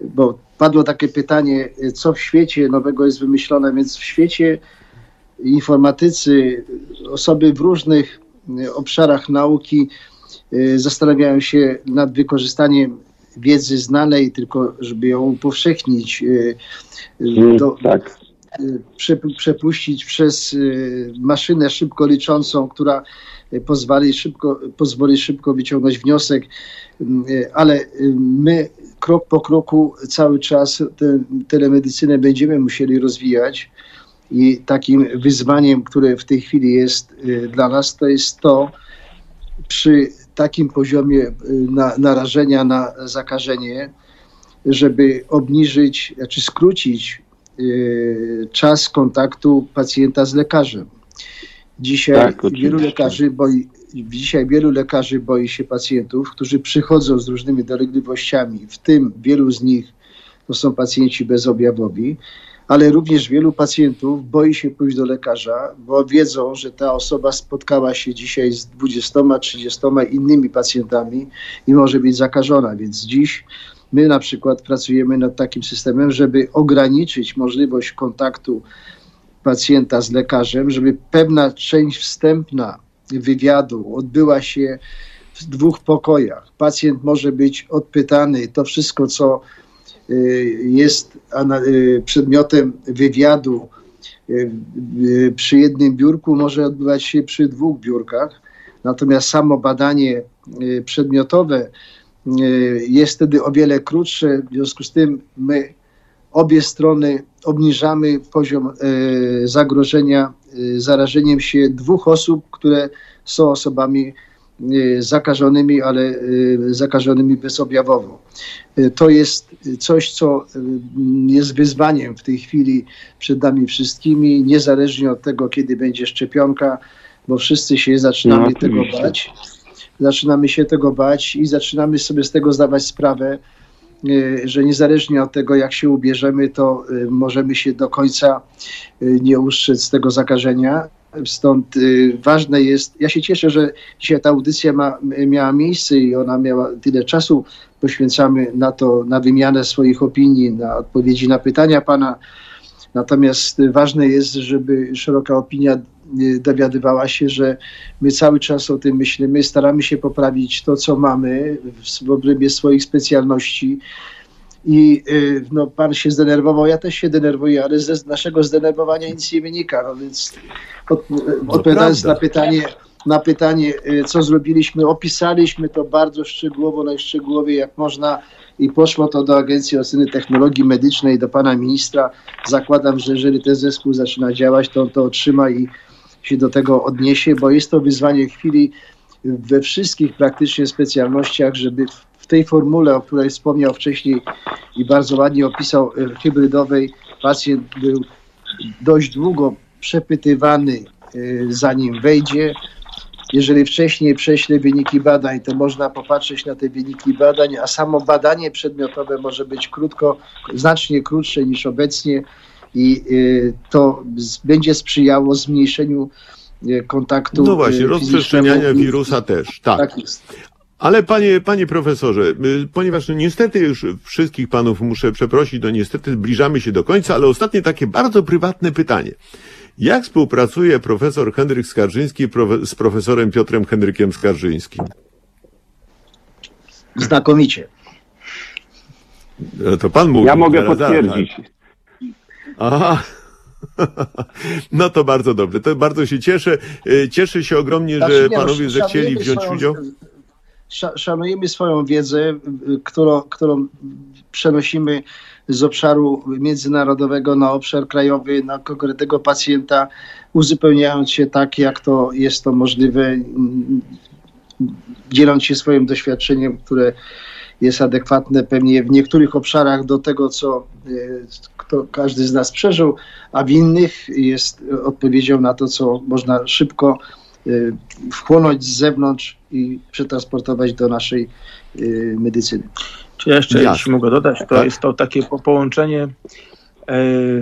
Speaker 2: bo padło takie pytanie, co w świecie nowego jest wymyślone, więc w świecie informatycy, osoby w różnych obszarach nauki zastanawiają się nad wykorzystaniem wiedzy znanej, tylko żeby ją upowszechnić, y,
Speaker 3: mm, do, tak.
Speaker 2: Y, przepuścić przez y, maszynę szybko liczącą, która pozwoli szybko, pozwoli szybko wyciągnąć wniosek, ale my krok po kroku cały czas tę telemedycynę będziemy musieli rozwijać. I takim wyzwaniem, które w tej chwili jest dla nas, to jest to, przy takim poziomie y, na, narażenia na zakażenie, żeby obniżyć, znaczy skrócić y, czas kontaktu pacjenta z lekarzem. Dzisiaj tak, wielu lekarzy boi, dzisiaj wielu lekarzy boi się pacjentów, którzy przychodzą z różnymi dolegliwościami, w tym wielu z nich to są pacjenci bezobjawowi, ale również wielu pacjentów boi się pójść do lekarza, bo wiedzą, że ta osoba spotkała się dzisiaj z 20-30 innymi pacjentami i może być zakażona. Więc dziś my na przykład pracujemy nad takim systemem, żeby ograniczyć możliwość kontaktu pacjenta z lekarzem, żeby pewna część wstępna wywiadu odbyła się w dwóch pokojach. Pacjent może być odpytany, to wszystko, co jest y, przedmiotem wywiadu y, przy jednym biurku, może odbywać się przy dwóch biurkach. Natomiast samo badanie przedmiotowe jest wtedy o wiele krótsze, w związku z tym my obie strony obniżamy poziom zagrożenia zarażeniem się dwóch osób, które są osobami Y, zakażonymi, ale y, zakażonymi bezobjawowo. Y, to jest coś, co jest wyzwaniem w tej chwili przed nami wszystkimi, niezależnie od tego, kiedy będzie szczepionka, bo wszyscy się zaczynamy no, tego bać. Zaczynamy się tego bać i zaczynamy sobie z tego zdawać sprawę, że niezależnie od tego, jak się ubierzemy, to możemy się do końca nie ustrzec z tego zakażenia Stąd y, ważne jest, ja się cieszę, że dzisiaj ta audycja ma, miała miejsce i ona miała tyle czasu. Poświęcamy na to, na wymianę swoich opinii, na odpowiedzi na pytania pana. Natomiast ważne jest, żeby szeroka opinia y, dowiadywała się, że my cały czas o tym myślimy, staramy się poprawić to, co mamy w obrębie swoich specjalności i y, no, pan się zdenerwował, ja też się denerwuję, ale z naszego zdenerwowania nic nie wynika. No więc od, odpowiadając na pytanie, na pytanie, y, co zrobiliśmy, opisaliśmy to bardzo szczegółowo, najszczegółowiej jak można i poszło to do Agencji Oceny Technologii Medycznej, do pana ministra. Zakładam, że jeżeli ten zespół zaczyna działać, to on to otrzyma i się do tego odniesie, bo jest to wyzwanie chwili we wszystkich praktycznie specjalnościach, żeby w tej formule, o której wspomniał wcześniej i bardzo ładnie opisał, e, hybrydowej, pacjent był dość długo przepytywany, e, zanim wejdzie. Jeżeli wcześniej prześle wyniki badań, to można popatrzeć na te wyniki badań, a samo badanie przedmiotowe może być krótko, znacznie krótsze niż obecnie i e, to będzie sprzyjało zmniejszeniu kontaktu.
Speaker 1: No właśnie, rozprzestrzeniania wirusa też. Tak. tak. Ale panie, panie profesorze, y, ponieważ no niestety już wszystkich panów muszę przeprosić, no niestety zbliżamy się do końca, ale ostatnie takie bardzo prywatne pytanie. Jak współpracuje profesor Henryk Skarżyński z profesorem Piotrem Henrykiem Skarżyńskim?
Speaker 2: Znakomicie.
Speaker 1: No to pan mówi.
Speaker 3: Ja mogę potwierdzić.
Speaker 1: Aha. No to bardzo dobrze. To bardzo się cieszę. Y, cieszę się ogromnie, że znaczy, panowie zechcieli wziąć udział
Speaker 2: szanujemy swoją wiedzę, którą, którą przenosimy z obszaru międzynarodowego na obszar krajowy, na konkretnego pacjenta, uzupełniając się tak, jak to jest to możliwe, dzieląc się swoim doświadczeniem, które jest adekwatne pewnie w niektórych obszarach do tego, co kto każdy z nas przeżył, a w innych jest odpowiedzią na to, co można szybko wchłonąć z zewnątrz i przetransportować do naszej y, medycyny.
Speaker 4: Czy jeszcze, Jasne. jeśli mogę dodać, to tak? jest to takie połączenie e,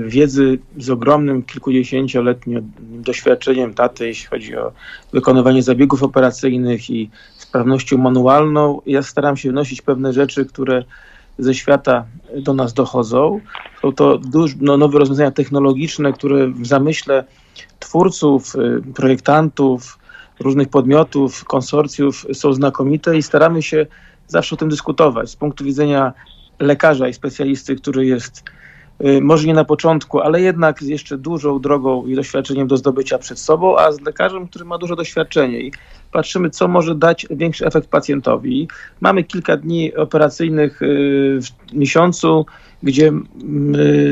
Speaker 4: wiedzy z ogromnym kilkudziesięcioletnim doświadczeniem taty, jeśli chodzi o wykonywanie zabiegów operacyjnych i sprawnością manualną. Ja staram się wnosić pewne rzeczy, które ze świata do nas dochodzą. Są to duż, no, nowe rozwiązania technologiczne, które w zamyśle twórców, y, projektantów, różnych podmiotów, konsorcjów są znakomite i staramy się zawsze o tym dyskutować z punktu widzenia lekarza i specjalisty, który jest y, może nie na początku, ale jednak z jeszcze dużą drogą i doświadczeniem do zdobycia przed sobą, a z lekarzem, który ma dużo doświadczenia i patrzymy, co może dać większy efekt pacjentowi. Mamy kilka dni operacyjnych y, w miesiącu, gdzie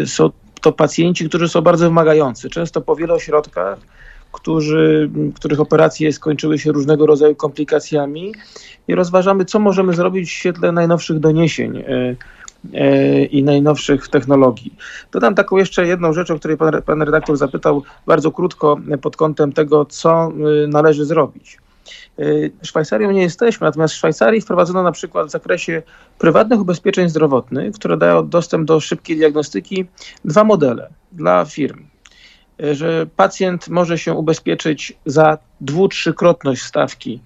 Speaker 4: są to pacjenci, którzy są bardzo wymagający, często po wielu ośrodkach, którzy, których operacje skończyły się różnego rodzaju komplikacjami i rozważamy, co możemy zrobić w świetle najnowszych doniesień e, e, i najnowszych technologii. Dodam taką jeszcze jedną rzecz, o której pan, pan redaktor zapytał bardzo krótko pod kątem tego, co należy zrobić. Szwajcarią nie jesteśmy, natomiast w Szwajcarii wprowadzono na przykład w zakresie prywatnych ubezpieczeń zdrowotnych, które dają dostęp do szybkiej diagnostyki, dwa modele dla firm. Że pacjent może się ubezpieczyć za dwu, trzykrotność stawki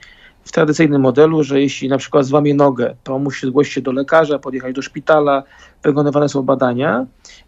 Speaker 4: w tradycyjnym modelu, że jeśli na przykład złamie nogę, to musi zgłosić się do lekarza, podjechać do szpitala, wykonywane są badania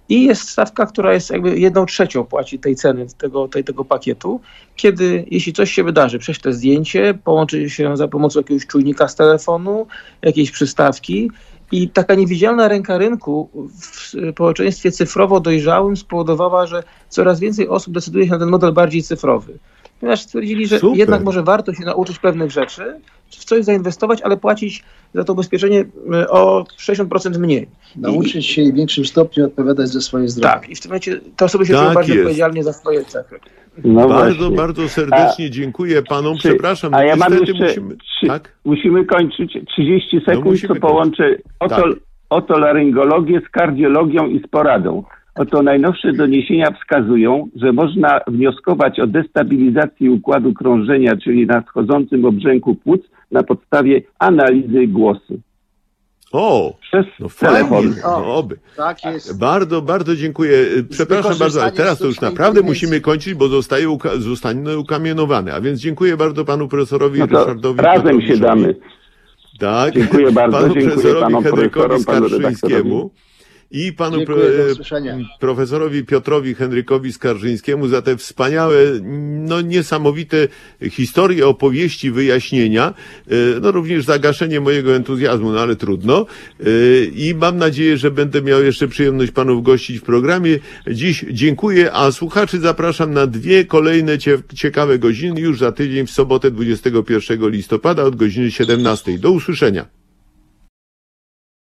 Speaker 4: i jest stawka, która jest jakby jedną trzecią płaci tej ceny, tego, tej, tego pakietu, kiedy jeśli coś się wydarzy, prześle zdjęcie, połączy się za pomocą jakiegoś czujnika z telefonu, jakiejś przystawki i taka niewidzialna ręka rynku w społeczeństwie cyfrowo dojrzałym spowodowała, że coraz więcej osób decyduje się na ten model bardziej cyfrowy ponieważ stwierdzili, że Super. jednak może warto się nauczyć pewnych rzeczy, w coś zainwestować, ale płacić za to ubezpieczenie e, o 60% mniej.
Speaker 2: Nauczyć się i w większym stopniu odpowiadać za swoje zdrowie.
Speaker 4: Tak, i w tym momencie te osoby się tak czują bardziej odpowiedzialnie za swoje cechy.
Speaker 1: No bardzo, właśnie. bardzo serdecznie a, dziękuję panom. Przepraszam,
Speaker 3: a ja mam jeszcze, musimy, tak? musimy kończyć 30 no sekund, no co połączę otol, tak. otolaryngologię z kardiologią i z poradą. Oto najnowsze doniesienia wskazują, że można wnioskować o destabilizacji układu krążenia, czyli nadchodzącym obrzęku płuc na podstawie analizy głosu.
Speaker 1: O, przez no telefon. No, oby. Tak jest. Bardzo, bardzo dziękuję. Przepraszam bardzo, ale teraz to już naprawdę musimy kończyć, bo zostaje, uka zostanie ukamienowany. A więc dziękuję bardzo panu profesorowi
Speaker 3: no
Speaker 1: Ryszardowi.
Speaker 3: Razem się damy.
Speaker 1: Tak.
Speaker 3: Dziękuję bardzo.
Speaker 1: Panu
Speaker 3: dziękuję
Speaker 1: profesorowi panom Henrykowi Skarżyńskiemu i panu pro, profesorowi Piotrowi Henrykowi Skarżyńskiemu za te wspaniałe, no niesamowite historie, opowieści, wyjaśnienia, e, no również zagaszenie mojego entuzjazmu, no ale trudno. E, I mam nadzieję, że będę miał jeszcze przyjemność panów gościć w programie. Dziś dziękuję, a słuchaczy zapraszam na dwie kolejne ciekawe godziny już za tydzień w sobotę 21 listopada od godziny 17. Do usłyszenia.